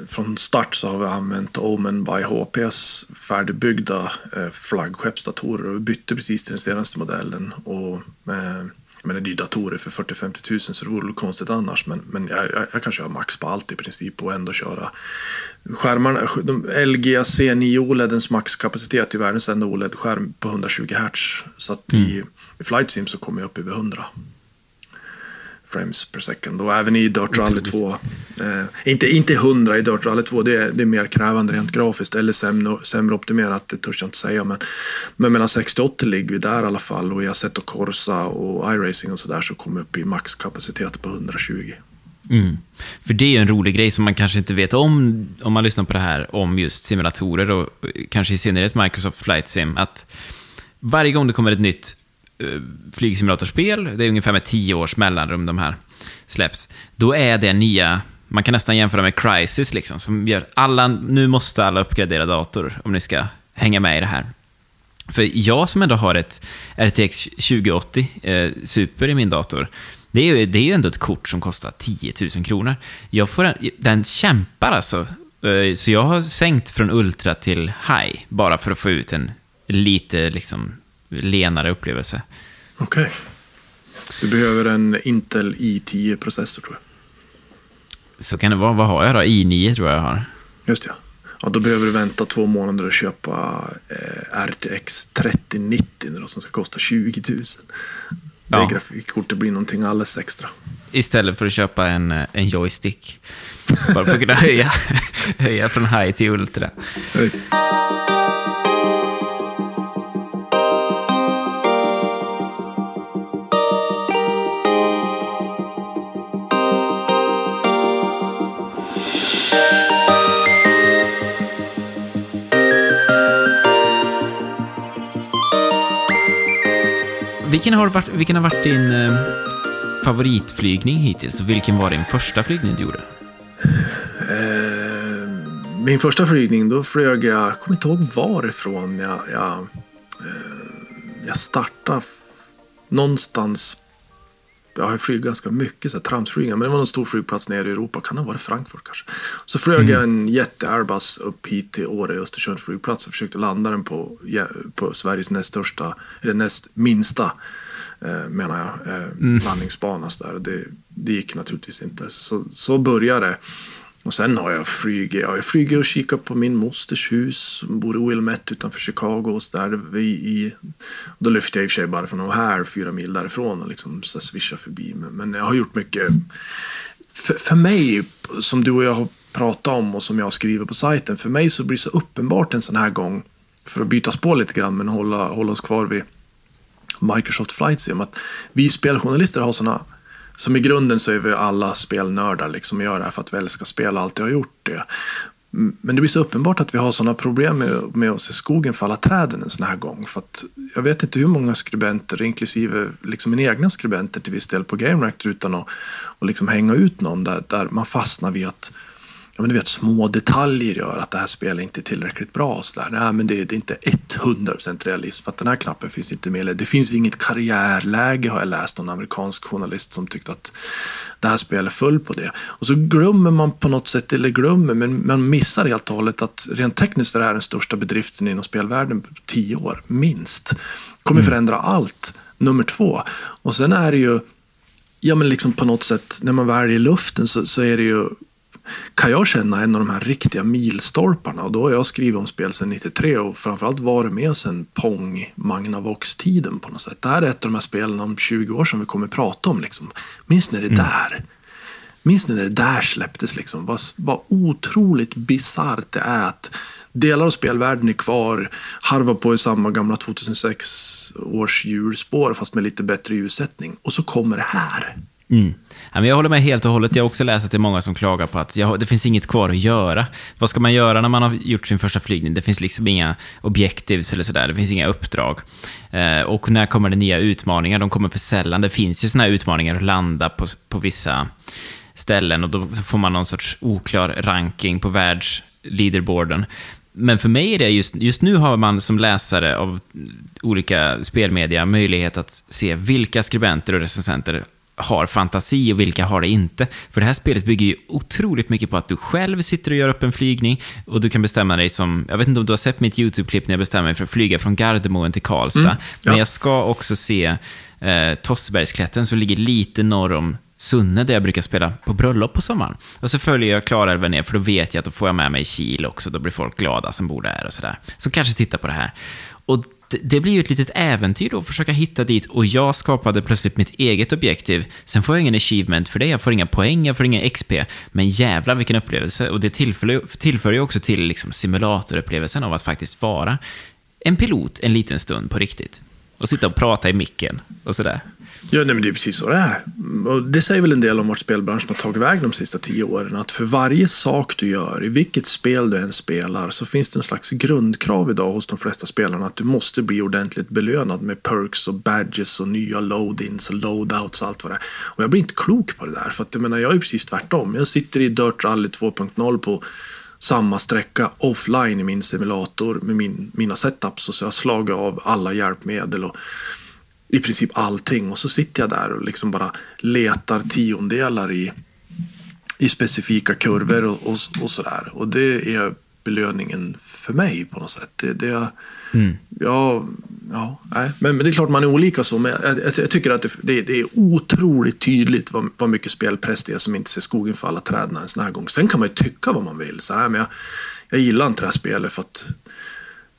från start så har vi använt Omen by HPs färdigbyggda eh, flaggskeppsdatorer och vi bytte precis till den senaste modellen. Och, eh, men det är datorer för 40-50 tusen så det vore konstigt annars. Men, men jag, jag, jag, kan köra max på allt i princip och ändå köra skärmarna. LG C9 OLEDens maxkapacitet i världens enda OLED-skärm på 120 Hz. Så att mm. i, i Flight Sim så kommer jag upp över 100. Frames per second. Och även i Dirt Rally 2. Eh, inte, inte 100 i Dirt Rally 2, det är, det är mer krävande rent grafiskt. Eller sämre, sämre optimerat, det törs jag inte säga. Men, men mellan 60-80 ligger vi där i alla fall. Och i Assetto Corsa och iRacing och sådär så kommer vi upp i maxkapacitet på 120. Mm. För det är ju en rolig grej som man kanske inte vet om, om man lyssnar på det här, om just simulatorer och kanske i synnerhet Microsoft Flight Sim, att varje gång det kommer ett nytt Eh, flygsimulatorspel, det är ungefär med tio års mellanrum de här släpps, då är det nya, man kan nästan jämföra med Crisis liksom, som gör alla, nu måste alla uppgradera dator om ni ska hänga med i det här. För jag som ändå har ett RTX 2080 eh, Super i min dator, det är, ju, det är ju ändå ett kort som kostar 10 000 kronor. Jag får en, den kämpar alltså. Eh, så jag har sänkt från Ultra till High, bara för att få ut en lite liksom lenare upplevelse. Okej. Okay. Du behöver en Intel i10-processor tror jag. Så kan det vara. Vad har jag då? i9 tror jag jag har. Just ja. Ja, då behöver du vänta två månader och köpa eh, RTX 3090 då, som ska kosta 20 000. Det ja. grafikkortet blir någonting alldeles extra. Istället för att köpa en, eh, en joystick. Bara för att kunna [laughs] höja, höja från high till ultra. Just. Har varit, vilken har varit din eh, favoritflygning hittills? Och vilken var din första flygning du gjorde? Eh, min första flygning, då flög jag, jag kommer inte ihåg varifrån jag, jag, eh, jag startade. Någonstans jag har flugit ganska mycket så tramsflygningar, men det var en stor flygplats nere i Europa. Kan det ha varit Frankfurt kanske? Så flög mm. jag en jätte Airbus upp hit till Åre Östersunds flygplats och försökte landa den på, på Sveriges näst största, eller näst minsta, eh, menar jag, eh, mm. landningsbana. Så där. Det, det gick naturligtvis inte. Så, så började det. Och sen har jag flugit, jag har flugit och kikat på min mosters hus som bor i Wilmette utanför Chicago. Så där. I, i, då lyfte jag i och för sig bara från O'Hare, fyra mil därifrån och liksom så swisha förbi. Men, men, jag har gjort mycket. För, för mig, som du och jag har pratat om och som jag skriver på sajten, för mig så blir det så uppenbart en sån här gång, för att byta spår lite grann men hålla, hålla oss kvar vid Microsoft Flight Sim, att vi speljournalister har såna som i grunden så är vi alla spelnördar liksom och gör det här för att vi älskar spel och alltid har gjort det. Men det blir så uppenbart att vi har sådana problem med, med oss i skogen för alla träden en sån här gång. För att jag vet inte hur många skribenter, inklusive liksom mina egna skribenter till viss del på Game Reactor utan att och liksom hänga ut någon där, där man fastnar vid att ja, men du vet, små detaljer gör att det här spelet inte är tillräckligt bra. Så där. Nej, men det, det är inte 100% realism för att den här knappen finns inte med. Det finns inget karriärläge har jag läst någon amerikansk journalist som tyckte att det här spelet föll på det. Och så glömmer man på något sätt, eller glömmer, men man missar helt och hållet att rent tekniskt är det här den största bedriften inom spelvärlden på tio år, minst. Kommer mm. förändra allt, nummer två. Och sen är det ju, ja men liksom på något sätt, när man väl är i luften så, så är det ju kan jag känna en av de här riktiga milstolparna. Och då har jag skrivit om spel sedan 93 och framförallt varit med sedan Pong Magnavox-tiden på något sätt. Det här är ett av de här spelen om 20 år som vi kommer prata om. Liksom. Minns ni det mm. där? Minns ni när det där släpptes? Liksom? Vad, vad otroligt bisarrt det är att delar av spelvärlden är kvar, harvar på i samma gamla 2006 års hjulspår fast med lite bättre ljussättning. Och så kommer det här. Mm. Jag håller med helt och hållet. Jag har också läst att det är många som klagar på att det finns inget kvar att göra. Vad ska man göra när man har gjort sin första flygning? Det finns liksom inga objectives eller sådär. Det finns inga uppdrag. Eh, och när kommer det nya utmaningar? De kommer för sällan. Det finns ju sådana här utmaningar att landa på, på vissa ställen och då får man någon sorts oklar ranking på världsleaderboarden. Men för mig är det just, just nu har man som läsare av olika spelmedia möjlighet att se vilka skribenter och recensenter har fantasi och vilka har det inte. För det här spelet bygger ju otroligt mycket på att du själv sitter och gör upp en flygning och du kan bestämma dig som, jag vet inte om du har sett mitt YouTube-klipp när jag bestämmer mig för att flyga från Gardermoen till Karlstad. Mm, ja. Men jag ska också se eh, Tossebergsklätten som ligger lite norr om Sunne där jag brukar spela på bröllop på sommaren. Och så följer jag Klarälven ner för då vet jag att då får jag med mig Kil också, då blir folk glada som bor där och sådär. Så kanske titta på det här. Och det, blir ju ett litet äventyr då, att försöka hitta dit. Och jag skapade plötsligt mitt eget objektiv. Sen får jag ingen achievement för det, jag får inga poäng, jag får inga XP. Men jävlar vilken upplevelse. Och det tillför, tillför ju också till liksom simulatorupplevelsen av att faktiskt vara en pilot en liten stund på riktigt. Och sitta och prata i micken och sådär. Ja, nej, men det är precis så det är. Och det säger väl en del om vart spelbranschen har tagit väg de sista tio åren. Att för varje sak du gör, i vilket spel du än spelar, så finns det en slags grundkrav idag hos de flesta spelarna att du måste bli ordentligt belönad med perks och badges och nya load-ins och load-outs och allt vad det är. Och jag blir inte klok på det där, för att jag menar, jag är precis tvärtom. Jag sitter i Dirt Rally 2.0 på samma sträcka offline i min simulator med min, mina setups och så har jag slagit av alla hjälpmedel och i princip allting och så sitter jag där och liksom bara letar tiondelar i, i specifika kurvor och, och, och sådär. Och det är belöningen för mig på något sätt. Det, det, mm. ja, ja, nej. Men, men, det är klart man är olika så. Men jag, jag, jag tycker att det, det, det, är otroligt tydligt vad, vad mycket spelpress det är som inte ser skogen för alla träden en sån här gång. Sen kan man ju tycka vad man vill. Så här, men jag, jag gillar inte det här spelet för att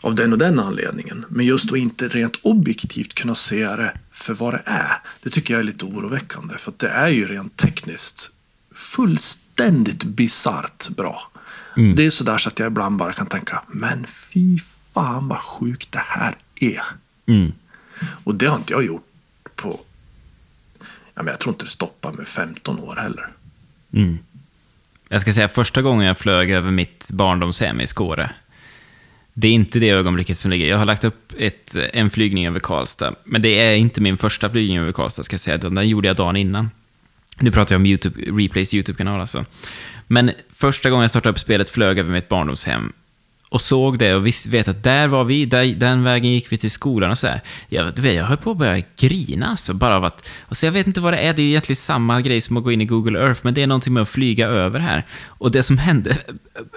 av den och den anledningen. Men just att inte rent objektivt kunna se det för vad det är, det tycker jag är lite oroväckande. För det är ju rent tekniskt fullständigt bisarrt bra. Mm. Det är sådär så att jag ibland bara kan tänka, men fy fan vad sjukt det här är. Mm. Och det har inte jag gjort på, ja, men jag tror inte det stoppar med 15 år heller. Mm. Jag ska säga första gången jag flög över mitt barndomshem i Skåre, det är inte det ögonblicket som ligger. Jag har lagt upp ett, en flygning över Karlstad, men det är inte min första flygning över Karlstad, ska jag säga. Den gjorde jag dagen innan. Nu pratar jag om YouTube, Replays YouTube-kanal alltså. Men första gången jag startade upp spelet flög över mitt barndomshem och såg det och visst, vet att där var vi, där, den vägen gick vi till skolan och sådär. Jag, du vet, jag höll på att börja grina alltså, bara av att... Alltså jag vet inte vad det är, det är egentligen samma grej som att gå in i Google Earth, men det är någonting med att flyga över här. Och det som hände,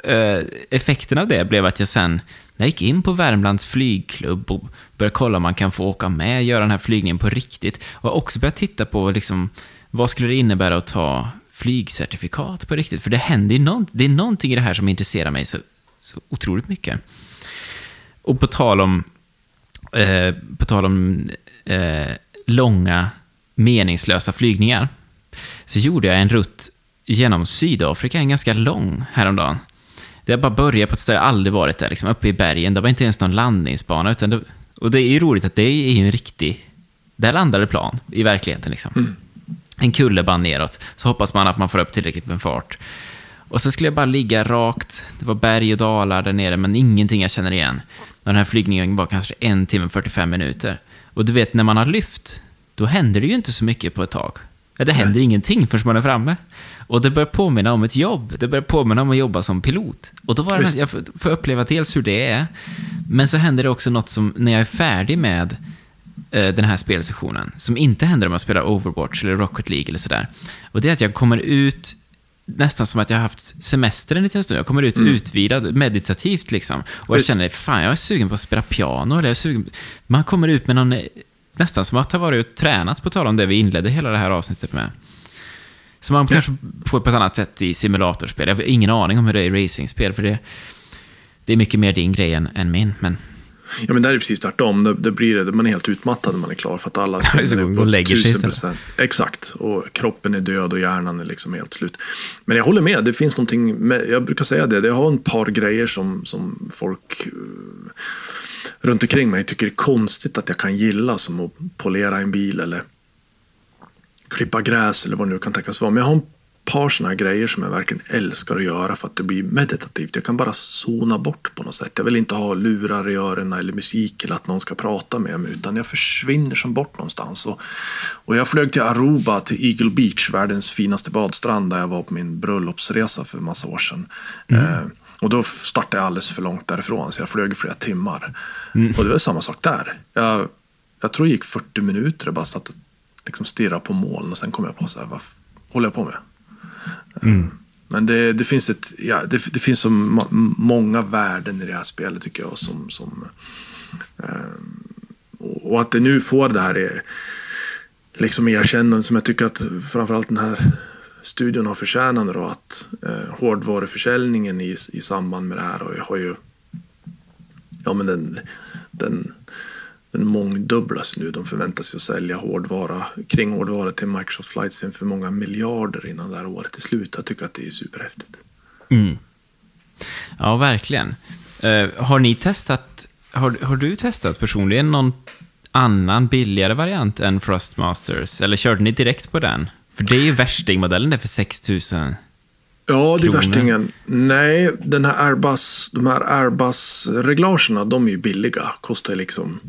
äh, [laughs] effekten av det blev att jag sen jag gick in på Värmlands flygklubb och började kolla om man kan få åka med och göra den här flygningen på riktigt. Och också börjat titta på liksom, vad skulle det innebära att ta flygcertifikat på riktigt? För det händer ju något, det är någonting i det här som intresserar mig så, så otroligt mycket. Och på tal om, eh, på tal om eh, långa meningslösa flygningar så gjorde jag en rutt genom Sydafrika, en ganska lång, häromdagen. Det bara började på ett ställe jag aldrig varit där, liksom, uppe i bergen. Det var inte ens någon landningsbana. Utan det, och det är ju roligt att det är ju en riktig... Där landade plan i verkligheten. Liksom. Mm. En kulleband neråt. Så hoppas man att man får upp tillräckligt med fart. Och så skulle jag bara ligga rakt. Det var berg och dalar där nere, men ingenting jag känner igen. Den här flygningen var kanske en timme och 45 minuter. Och du vet, när man har lyft, då händer det ju inte så mycket på ett tag. Det händer ingenting förrän man är framme. Och det börjar påminna om ett jobb. Det börjar påminna om att jobba som pilot. Och då var det, jag får uppleva dels hur det är, men så händer det också något som, när jag är färdig med eh, den här spelsessionen, som inte händer om jag spelar Overwatch eller Rocket League eller sådär. Och det är att jag kommer ut nästan som att jag har haft semester en liten stund. Jag kommer ut mm. utvilad, meditativt liksom. Och jag känner, fan jag är sugen på att spela piano. Eller jag är sugen... Man kommer ut med någon, nästan som att ha varit och tränat, på tal om det vi inledde hela det här avsnittet med. Som man kanske får på ett annat sätt i simulatorspel. Jag har ingen aning om hur det är i racingspel, för det, det är mycket mer din grej än, än min. Men... Ja, men det är precis tvärtom. Det, det blir, man är helt utmattad när man är klar för att alla ser på lägger sig istället. Exakt, och kroppen är död och hjärnan är liksom helt slut. Men jag håller med, det finns någonting, med, jag brukar säga det, jag har ett par grejer som, som folk uh, runt omkring mig tycker är konstigt att jag kan gilla, som att polera en bil eller klippa gräs eller vad det nu kan tänkas vara. Men jag har ett par sådana grejer som jag verkligen älskar att göra för att det blir meditativt. Jag kan bara zona bort på något sätt. Jag vill inte ha lurar i öronen eller musik eller att någon ska prata med mig utan jag försvinner som bort någonstans. Och, och jag flög till Aruba, till Eagle Beach, världens finaste badstrand där jag var på min bröllopsresa för massa år sedan. Mm. Eh, och då startade jag alldeles för långt därifrån så jag flög i flera timmar. Mm. Och det var samma sak där. Jag, jag tror det gick 40 minuter, jag bara satt och liksom stirra på moln och sen kom jag på så här, vad håller jag på med? Mm. Men det, det, finns ett, ja, det, det, finns så många värden i det här spelet tycker jag. Som, som, eh, och att det nu får det här eh, liksom erkännande som jag tycker att framförallt den här studion har förtjänat. Då, att eh, hårdvaruförsäljningen i, i samband med det här och har ju ja, men den, den den mångdubblas nu. De förväntar sig att sälja hårdvara, kring hårdvara till Microsoft Flight Sim för många miljarder innan det här året är slut. Jag tycker att det är superhäftigt. Mm. Ja, verkligen. Uh, har ni testat, har, har du testat personligen någon annan billigare variant än Thrustmasters? Eller körde ni direkt på den? För det är ju värstingmodellen det för 6000 Ja, det är värstingen. Nej, den här Airbus, de här Airbus-reglagerna, de är ju billiga. Kostar liksom...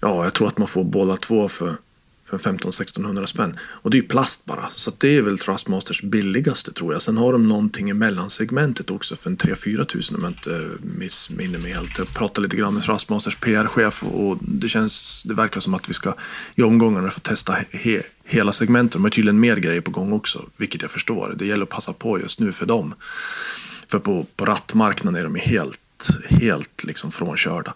Ja, jag tror att man får båda två för, för 15-1600 spänn. Och det är ju plast bara. Så att det är väl Trustmasters billigaste tror jag. Sen har de någonting i mellansegmentet också för en 3-4 tusen om jag inte missminner mig helt. Jag pratade lite grann med Trustmasters PR-chef och det, känns, det verkar som att vi ska i omgångarna få testa he, hela segmentet. De har tydligen mer grejer på gång också, vilket jag förstår. Det gäller att passa på just nu för dem. För på, på rattmarknaden är de helt helt liksom frånkörda.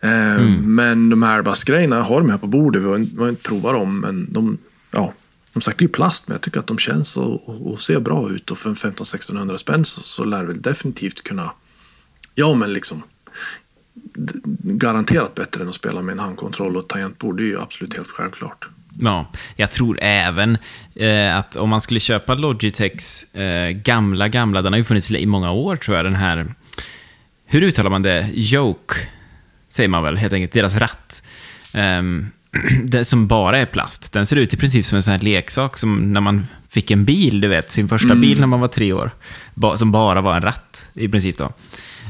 Eh, mm. Men de här Airbus-grejerna, jag har de här på bordet. Vi har inte, vi har inte provat dem, men de, ja, de sagt är plast, men jag tycker att de känns och, och, och ser bra ut. Och för 15-1600 spänn så, så lär väl definitivt kunna, ja men liksom garanterat bättre än att spela med en handkontroll och tangentbord. Det är ju absolut helt självklart. Ja, jag tror även eh, att om man skulle köpa Logitechs eh, gamla, gamla, den har ju funnits i många år tror jag, den här hur uttalar man det? Joke, säger man väl helt enkelt, deras ratt. Um, [clears throat] det som bara är plast. Den ser ut i princip som en sån här leksak som när man fick en bil, du vet, sin första mm. bil när man var tre år. Ba som bara var en ratt, i princip då.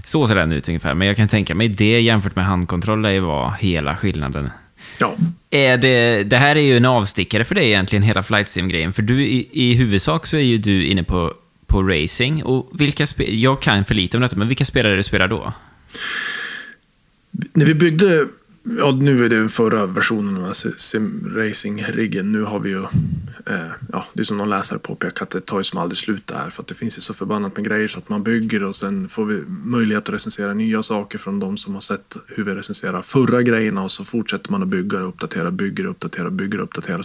Så ser den ut ungefär, men jag kan tänka mig det jämfört med handkontroll är ju hela skillnaden. Ja. Är det, det här är ju en avstickare för dig egentligen, hela flight sim-grejen. För du, i, i huvudsak så är ju du inne på på racing. Och vilka jag kan för lite om detta, men vilka spelare du spelar då? När vi byggde, ja nu är det den förra versionen av sim-racing-riggen. Nu har vi ju, eh, ja det är som någon läsare påpekat, det tar ju som aldrig slut där. För att det finns ju så förbannat med grejer så att man bygger och sen får vi möjlighet att recensera nya saker från de som har sett hur vi recenserar förra grejerna och så fortsätter man att bygga och uppdatera, bygger och uppdatera, bygger och uppdatera.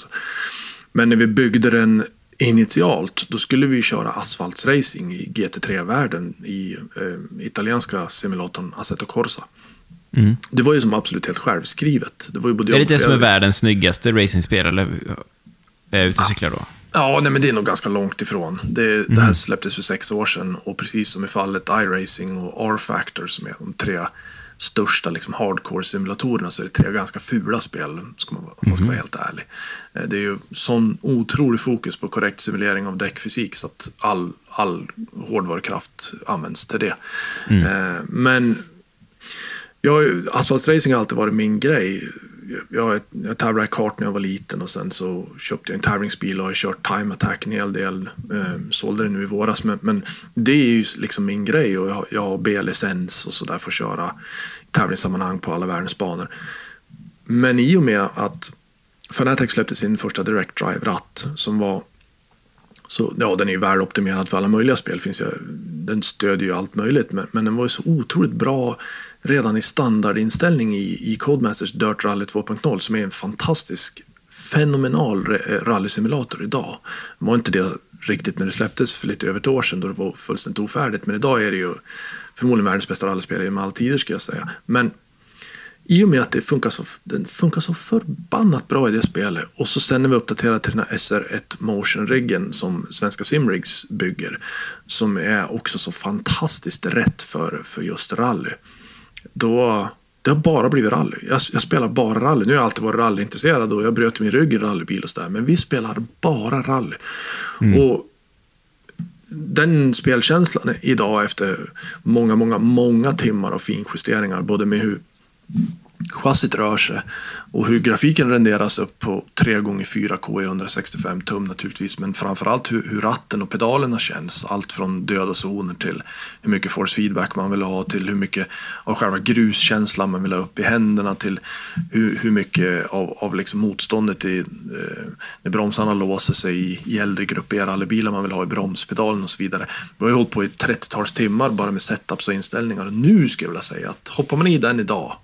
Men när vi byggde den initialt, då skulle vi köra asfaltsracing i GT3-världen i eh, italienska simulatorn Assetto Corsa. Mm. Det var ju som absolut helt självskrivet. Det var ju både är det det som är världens snyggaste racingspel, eller är jag ute och cyklar då? Ja, nej, men det är nog ganska långt ifrån. Det, mm. det här släpptes för sex år sedan och precis som i fallet iRacing och R-Factor som är de tre största liksom, hardcore-simulatorerna så är det tre ganska fula spel, ska man, om man ska vara mhm. helt ärlig. Eh, det är ju sån otrolig fokus på korrekt simulering av däckfysik så att all, all hårdvarukraft används till det. Mm. Eh, men jag, asfaltsracing har alltid varit min grej jag, jag tävlade i kart när jag var liten och sen så köpte jag en tävlingsbil och har kört time attack en hel del. Eh, sålde den nu i våras men, men, det är ju liksom min grej och jag, jag har B-licens och sådär för att köra tävlingssammanhang på alla världens banor. Men i och med att Fanatec släppte sin första Direct Drive-ratt som var så, ja, den är ju väloptimerad för alla möjliga spel. Finns ju, den stödjer ju allt möjligt, men, men den var ju så otroligt bra redan i standardinställning i, i Codemasters Dirt Rally 2.0 som är en fantastisk, fenomenal eh, rallysimulator idag. Det var inte det riktigt när det släpptes för lite över ett år sedan då det var fullständigt ofärdigt, men idag är det ju förmodligen världens bästa rallyspel genom alla tider skulle jag säga. Men i och med att det funkar så, den funkar så förbannat bra i det spelet och så sen när vi uppdaterar till den här SR1 Motion-riggen som svenska Simrigs bygger som är också så fantastiskt rätt för, för just rally då det har bara blivit rally. Jag, jag, spelar bara rally. Nu har jag alltid varit rallyintresserad och jag bröt min rygg i rallybil och sådär. Men vi spelar bara rally. Mm. Och den spelkänslan idag efter många, många, många timmar av finjusteringar. Både med hur chassit rör sig och hur grafiken renderas upp på 3x4K i 165 tum naturligtvis men framförallt hur, hur ratten och pedalerna känns. Allt från döda zoner till hur mycket force feedback man vill ha till hur mycket av själva gruskänslan man vill ha upp i händerna till hur, hur mycket av, av liksom motståndet i, eh, när bromsarna låser sig i, i äldre grupper rallybilar man vill ha i bromspedalen och så vidare. Vi har ju hållit på i 30-tals timmar bara med setups och inställningar och nu skulle jag vilja säga att hoppar man i den idag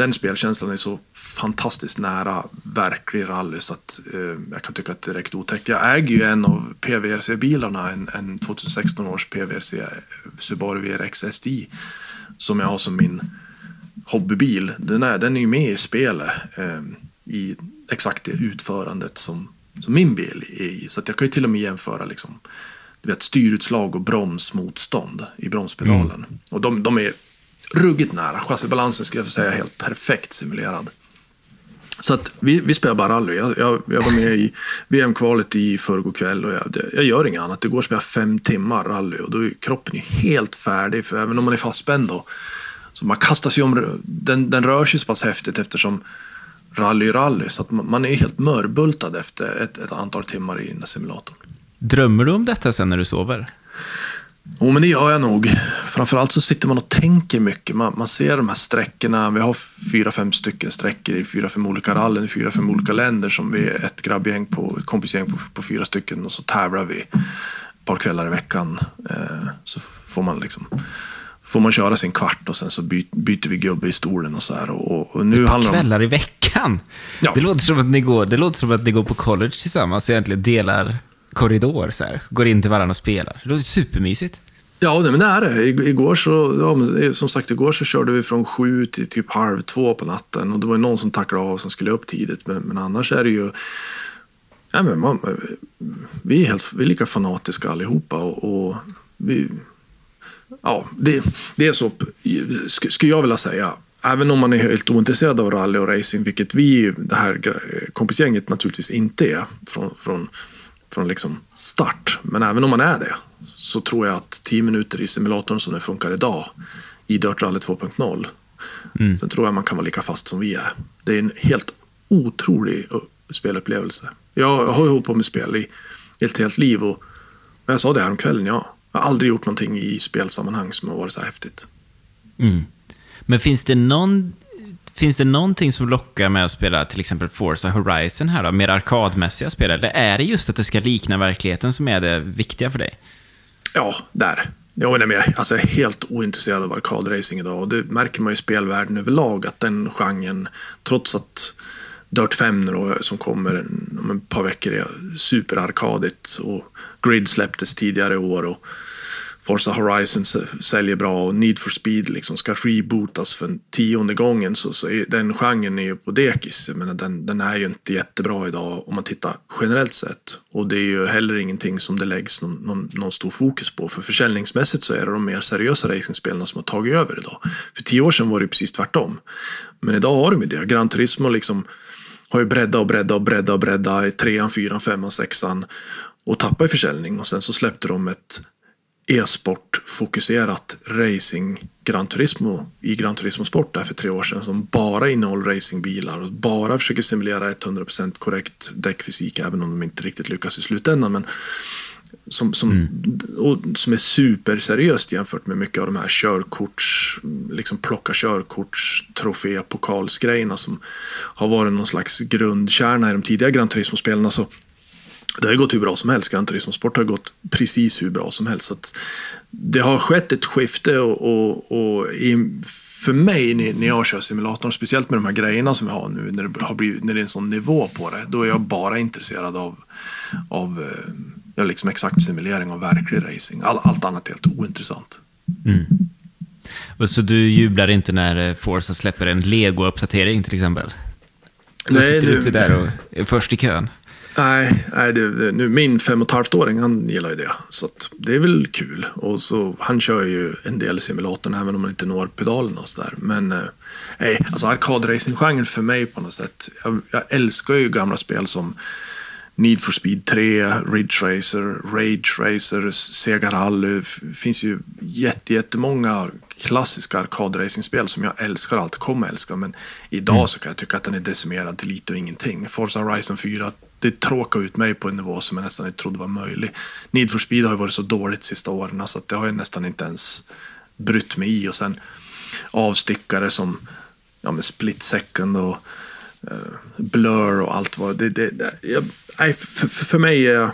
den spelkänslan är så fantastiskt nära verklig rally så att eh, jag kan tycka att det är direkt otäckt. Jag äger ju en av PVRC-bilarna, en, en 2016 års PVRC Subaru VRX STI som jag har som min hobbybil, den är, den är ju med i spelet eh, i exakt det utförandet som, som min bil är i. Så att jag kan ju till och med jämföra liksom, du vet, styrutslag och bromsmotstånd i bromspedalen. Mm. Och de, de är ruggigt nära. Chassibalansen skulle jag säga är helt perfekt simulerad. Så att vi, vi spelar bara rally. Jag, jag, jag var med i VM-kvalet i förrgår kväll och jag, jag gör inget annat. Det går att spela fem timmar rally och då är kroppen helt färdig. För även om man är fastspänd då, så man kastar sig om, den, den rör sig så pass häftigt eftersom rally är rally. Så att man, man är helt mörbultad efter ett, ett antal timmar i den simulatorn. Drömmer du om detta sen när du sover? Jo, men det gör jag nog. Framförallt så sitter man och tänker mycket. Man, man ser de här sträckorna. Vi har fyra, fem stycken sträckor i fyra, fem olika rallyn i fyra, fem olika länder som vi är ett grabbgäng på, ett kompisgäng på, på fyra stycken och så tävlar vi ett par kvällar i veckan. Eh, så får man liksom får man köra sin kvart och sen så by, byter vi gubbe i stolen och så här. Och, och nu handlar kvällar om... i veckan? Ja. Det, låter som att ni går, det låter som att ni går på college tillsammans och egentligen delar korridor så här. Går in till varandra och spelar. Det låter supermysigt. Ja, men det är det. Igår så, ja, eh, som sagt, igår så körde vi från sju till typ halv två på natten. Och det var någon som tacklade av som skulle upp tidigt. Men, men annars är det ju... Ja, men man, eh, vi, är helt, vi är lika fanatiska allihopa. Och, och vi, ja, det, det är så, skulle jag vilja säga. Även om man är helt ointresserad av rally och racing, vilket vi, det här kompisgänget naturligtvis inte är från, från från liksom start. Men även om man är det så tror jag att 10 minuter i simulatorn som den funkar idag i Dirt Rally 2.0 mm. sen tror jag man kan vara lika fast som vi är. Det är en helt otrolig spelupplevelse. Jag har ju hållit på med spel i ett helt liv och jag sa det här om kvällen, ja. Jag har aldrig gjort någonting i spelsammanhang som har varit så här häftigt. Mm. Men finns det någon Finns det någonting som lockar med att spela till exempel Forza Horizon här då, mer arkadmässiga spel? Eller är det just att det ska likna verkligheten som är det viktiga för dig? Ja, där. Jag, är med. Alltså, jag är helt ointresserad av arkadracing idag och det märker man ju i spelvärlden överlag att den genren, trots att Dirt 5 då, som kommer om ett par veckor är superarkadigt och Grid släpptes tidigare i år och Forza Horizon säljer bra och Need for Speed liksom ska rebootas för tionde gången så, så är den genren är ju på dekis. Men den, den är ju inte jättebra idag om man tittar generellt sett. Och det är ju heller ingenting som det läggs någon, någon, någon stor fokus på. För försäljningsmässigt så är det de mer seriösa racingspelarna som har tagit över idag. För tio år sedan var det precis tvärtom. Men idag har de ju det. Gran Turismo liksom har ju bredda och bredda och bredda och bredda i trean, fyran, femman, sexan och tappar i försäljning. Och sen så släppte de ett e-sport-fokuserat racing Gran Turismo i Gran Turismo Sport där för tre år sedan som bara innehåller racingbilar och bara försöker simulera 100% korrekt däckfysik även om de inte riktigt lyckas i slutändan. Men som, som, mm. och, som är superseriöst jämfört med mycket av de här körkorts, liksom plocka körkorts, trofé, pokalsgrejerna som har varit någon slags grundkärna i de tidiga Gran Turismo-spelen. Så det har gått hur bra som helst. Gran Turismo Sport har gått precis hur bra som helst. Så det har skett ett skifte och, och, och i, för mig när jag kör simulatorn, speciellt med de här grejerna som jag har nu, när det, har blivit, när det är en sån nivå på det, då är jag bara intresserad av, av eh, ja, liksom exakt simulering och verklig racing. All, allt annat är helt ointressant. Mm. Så du jublar inte när eh, Forza släpper en Lego-uppdatering till exempel? Du Nej, sitter ute där och är först i kön. Nej, nej det, det, nu, min fem och ett halvt åring han gillar ju det. Så det är väl kul. Och så, han kör ju en del i simulatorn även om man inte når pedalerna och sådär. Men eh, alltså arkadracing-genren för mig på något sätt. Jag, jag, älskar ju gamla spel som Need for Speed 3, Ridge Racer, Rage Racer, Sega Rally. Det finns ju jättemånga klassiska arkadracingspel som jag älskar och alltid kommer älska. Men idag mm. så kan jag tycka att den är decimerad till lite och ingenting. Forza Horizon 4 det tråkar ut mig på en nivå som jag nästan inte trodde var möjlig. Need for speed har ju varit så dåligt de sista åren så att det har jag nästan inte ens brytt mig i. Och sen avstickare som ja, med split second och uh, blur och allt vad det, det, det jag, för, för mig är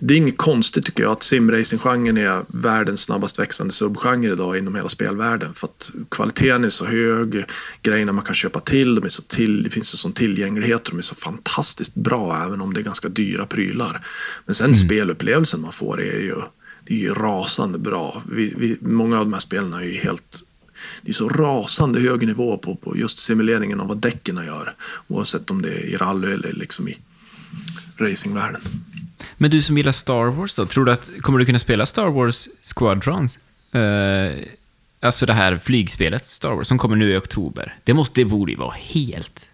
det är inget konstigt tycker jag att simracing-genren är världens snabbast växande subgenre idag inom hela spelvärlden. För att kvaliteten är så hög, grejerna man kan köpa till, de är så till det finns en sån tillgänglighet och de är så fantastiskt bra även om det är ganska dyra prylar. Men sen mm. spelupplevelsen man får är ju, det är ju rasande bra. Vi, vi, många av de här spelen är ju helt det är så rasande hög nivå på, på just simuleringen av vad däcken gör. Oavsett om det är i rally eller liksom i racingvärlden. Men du som gillar Star Wars då, tror du att, kommer du kunna spela Star Wars Squadrons? Uh, alltså det här flygspelet Star Wars som kommer nu i oktober. Det, måste, det borde ju vara helt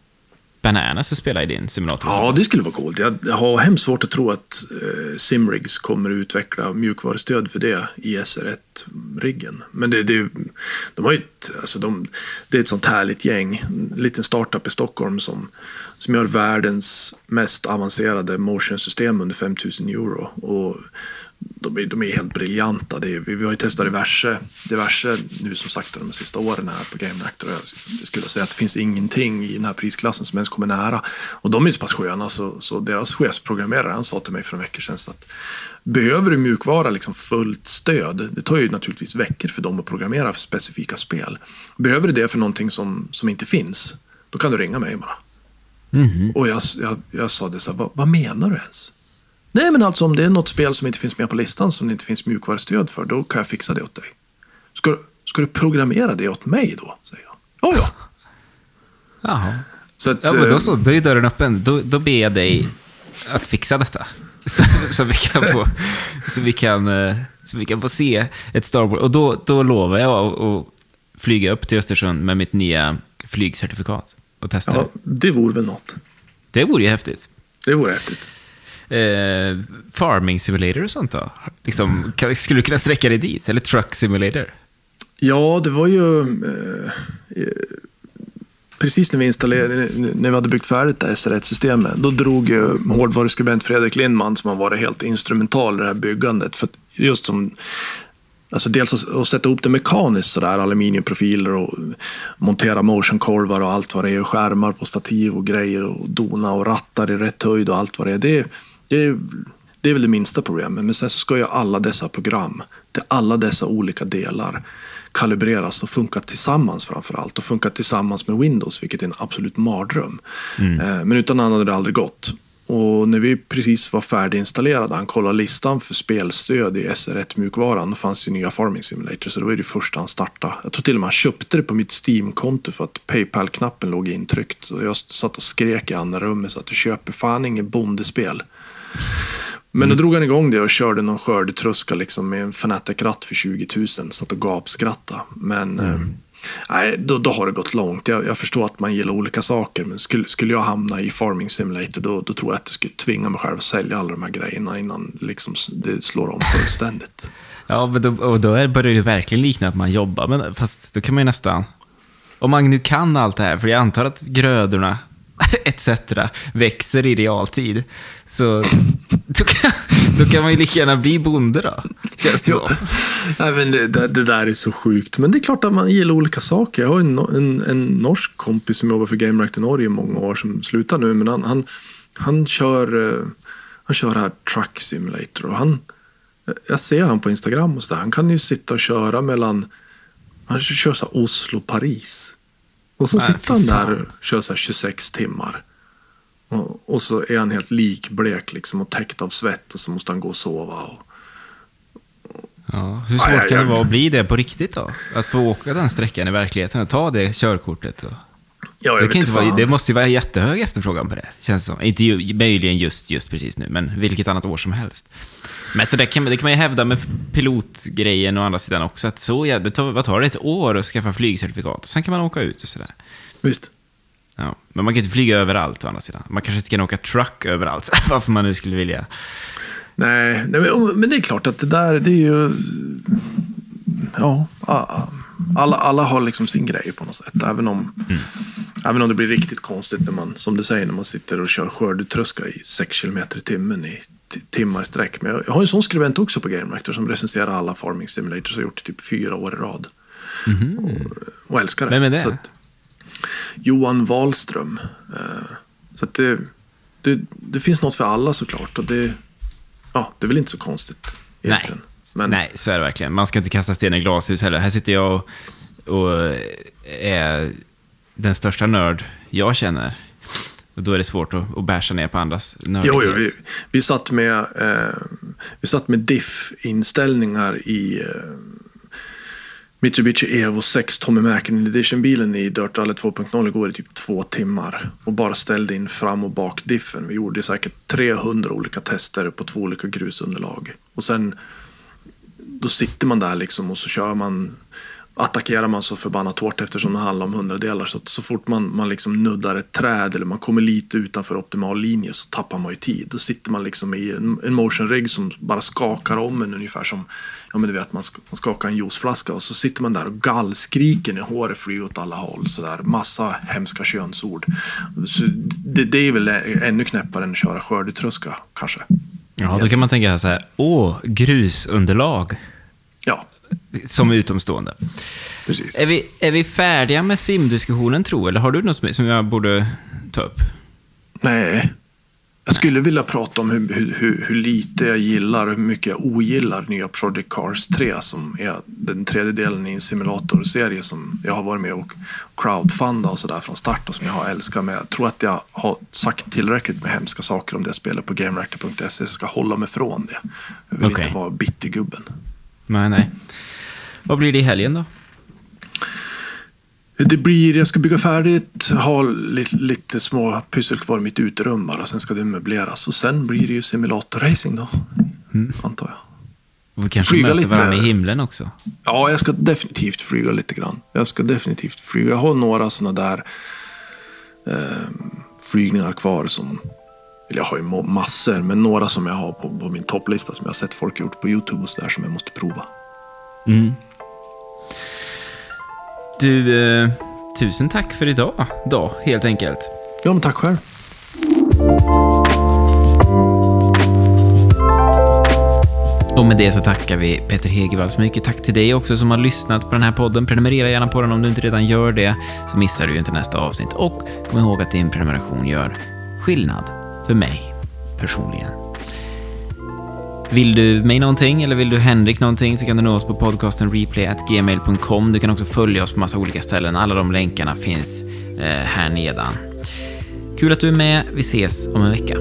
bananas att spela i din simulator. Ja, det skulle vara coolt. Jag har hemskt svårt att tro att uh, Simrigs kommer att utveckla mjukvarustöd för det i SR1-riggen. Men det, det, de har ett, alltså de, det är ett sånt härligt gäng, en liten startup i Stockholm som, som gör världens mest avancerade motionsystem under 5000 euro. Och de är, de är helt briljanta. Är, vi, vi, har ju testat diverse, diverse nu som sagt de sista åren här på Game Reactor. Jag skulle säga att det finns ingenting i den här prisklassen som ens kommer nära. Och de är så pass sköna så, så deras chefsprogrammerare han sa till mig för en vecka sedan att behöver du mjukvara liksom fullt stöd, det tar ju naturligtvis veckor för dem att programmera för specifika spel. Behöver du det för någonting som, som inte finns, då kan du ringa mig bara. Mm. Och jag, jag, jag sa det så här, vad, vad menar du ens? Nej, men alltså om det är något spel som inte finns med på listan som det inte finns mjukvarustöd för, då kan jag fixa det åt dig. Ska, ska du programmera det åt mig då? Säger jag. Ja, ja. [laughs] Jaha. Så att, ja, men då så. Då är dörren öppen. Då, då ber jag dig att fixa detta. [laughs] Så, så, vi kan få, så, vi kan, eh, så vi kan få se ett Star Wars. Och då, då lovar jag att flyga upp till Östersund med mitt nya flygcertifikat och testa ja, det. vore väl något. Det vore ju häftigt. Det vore häftigt eh, farming simulator och sånt då? Liksom, skulle du kunna sträcka dig dit? Eller truck simulator? Ja, det var ju... Eh, precis när vi installerade, när vi hade byggt färdigt det SR1-systemet, då drog ju hårdvaruskribent Fredrik Lindman, som har varit helt instrumental i det här byggandet. För just som Alltså dels att, sätta ihop det mekaniskt, sådär, aluminiumprofiler och montera motionkorvar och allt vad det är, och skärmar på stativ och grejer och dona och rattar i rätt höjd och allt vad det är. Det, det, är, det är väl det minsta problemet. Men sen så ska ju alla dessa program, det alla dessa olika delar kalibreras och funka tillsammans framför allt. Och funka tillsammans med Windows, vilket är en absolut mardröm. Mm. Eh, men utan annat hade det aldrig gått. Och när vi precis var färdiginstallerade, han kollade listan för spelstöd i SR1-mjukvaran, då fanns ju nya Farming Simulator, så det var ju det första han startade. Jag tror till och med han köpte det på mitt Steam-konto för att Paypal-knappen låg intryckt. Så jag satt och skrek i andra rummet så att du köper fan inget bondespel. Men mm. då drog han igång det och körde någon skördetröska liksom med en Fanatic-ratt för 20 000. Satt och gapskrattade. Men mm nej, då, då har det gått långt. Jag, jag, förstår att man gillar olika saker. Men skulle, skulle jag hamna i Farming Simulator då, då tror jag att jag skulle tvinga mig själv att sälja alla de här grejerna innan liksom, det slår om fullständigt. [laughs] ja, men då, och då börjar det verkligen likna att man jobbar. Men, fast då kan man ju nästan... Om man nu kan allt det här, för jag antar att grödorna [laughs] etc. växer i realtid. Så [laughs] då kan, då kan man ju lika gärna bli bonde då, känns det ja. ja, men det, det, där är så sjukt. Men det är klart att man gillar olika saker. Jag har en, en, en norsk kompis som jobbar för Game Reactor Norge i många år som slutar nu. Men han, han, han, kör, eh, han kör här Truck Simulator. Och han, jag ser han på Instagram och så där. Han kan ju sitta och köra mellan han kör så Oslo-Paris. Och så sitter han där och kör så 26 timmar. Och, och, så är han helt likblek liksom och täckt av svett och så måste han gå och sova. Och, ja, hur svårt aj, kan det vara att bli det på riktigt då? Att få åka den sträckan i verkligheten och ta det körkortet? Och... Ja, det, kan inte vara, det måste ju vara jättehög efterfrågan på det, känns som. Inte ju, möjligen just, just precis nu, men vilket annat år som helst. Men så det kan, det kan man ju hävda med pilotgrejen å andra sidan också, att så, ja, det tar, vad tar det, ett år att skaffa flygcertifikat? Och sen kan man åka ut och sådär. Visst. Ja, men man kan inte flyga överallt å andra sidan. Man kanske inte kan åka truck överallt, [laughs] varför man nu skulle vilja. Nej, nej men, men, det är klart att det där, det är ju... Ja, alla, alla har liksom sin grej på något sätt. Även om, mm. även om det blir riktigt konstigt när man, som du säger, när man sitter och kör skördetröska i 6 km i timmen i timmar i sträck. Men jag har en sån skribent också på Game Reactor som recenserar alla Farming Simulators och har gjort det typ fyra år i rad. Mm och, och, älskar det. Vem är det? Johan Wahlström. Eh, så det, det, det, finns något för alla såklart. Och det, ja, det är väl inte så konstigt egentligen. Nej. Men... Nej, så är det verkligen. Man ska inte kasta sten i glashus heller. Här sitter jag och, och är den största nörd jag känner. Och då är det svårt att, att bärsa ner på andras nördighet. Jo, jo vi, vi satt med, eh, med diff-inställningar i, eh, Mitsubishi Evo 6 Tommy Mäkinen Edition-bilen i Dirt Rally 2.0 igår i typ två timmar. Och bara ställde in fram och bakdiffen. Vi gjorde säkert 300 olika tester på två olika grusunderlag. Och sen då sitter man där liksom och så kör man attackerar man så förbannat hårt eftersom det handlar om hundradelar. Så att så fort man, man liksom nuddar ett träd eller man kommer lite utanför optimal linje så tappar man ju tid. Då sitter man liksom i en, en motion rig som bara skakar om en ungefär som ja, men du vet, man, man skakar en juiceflaska och så sitter man där och gallskriker när håret flyger åt alla håll. Så där. Massa hemska könsord. Så det, det är väl ännu knäppare än att köra skördetröska kanske. Ja, då kan man tänka så här, åh, grusunderlag. Ja, som utomstående. Precis. Är vi, är vi färdiga med simdiskussionen, tro? Eller har du något som jag borde ta upp? Nej. Jag skulle vilja prata om hur, hur, hur, lite jag gillar och hur mycket jag ogillar nya Project Cars 3 som är den tredje delen i en simulatorserie som jag har varit med och crowdfunda och sådär från start och som jag har älskat. Men jag tror att jag har sagt tillräckligt med hemska saker om det spelet på GameReactor.se. Jag ska hålla mig från det. Jag vill okay. inte vara bittergubben. Nej, nej. Vad blir det i helgen då? Det blir, jag ska bygga färdigt, ha lite, lite små pyssel kvar i mitt uterum bara. Sen ska det möbleras. Och sen blir det ju simulatorracing då, mm. antar jag. Och vi kanske flyga möter lite. varandra i himlen också? Ja, jag ska definitivt flyga lite grann. Jag ska definitivt flyga. Jag har några sådana där eh, flygningar kvar som eller jag har ju massor, men några som jag har på, på min topplista som jag har sett folk gjort på YouTube och sådär som jag måste prova. Mm. Du, eh, tusen tack för idag då, helt enkelt. Ja, men tack själv. Och med det så tackar vi Peter Hegevall så mycket. Tack till dig också som har lyssnat på den här podden. Prenumerera gärna på den om du inte redan gör det, så missar du ju inte nästa avsnitt. Och kom ihåg att din prenumeration gör skillnad för mig personligen. Vill du mig någonting eller vill du Henrik någonting så kan du nå oss på podcasten replay.gmail.com. Du kan också följa oss på massa olika ställen. Alla de länkarna finns eh, här nedan. Kul att du är med. Vi ses om en vecka.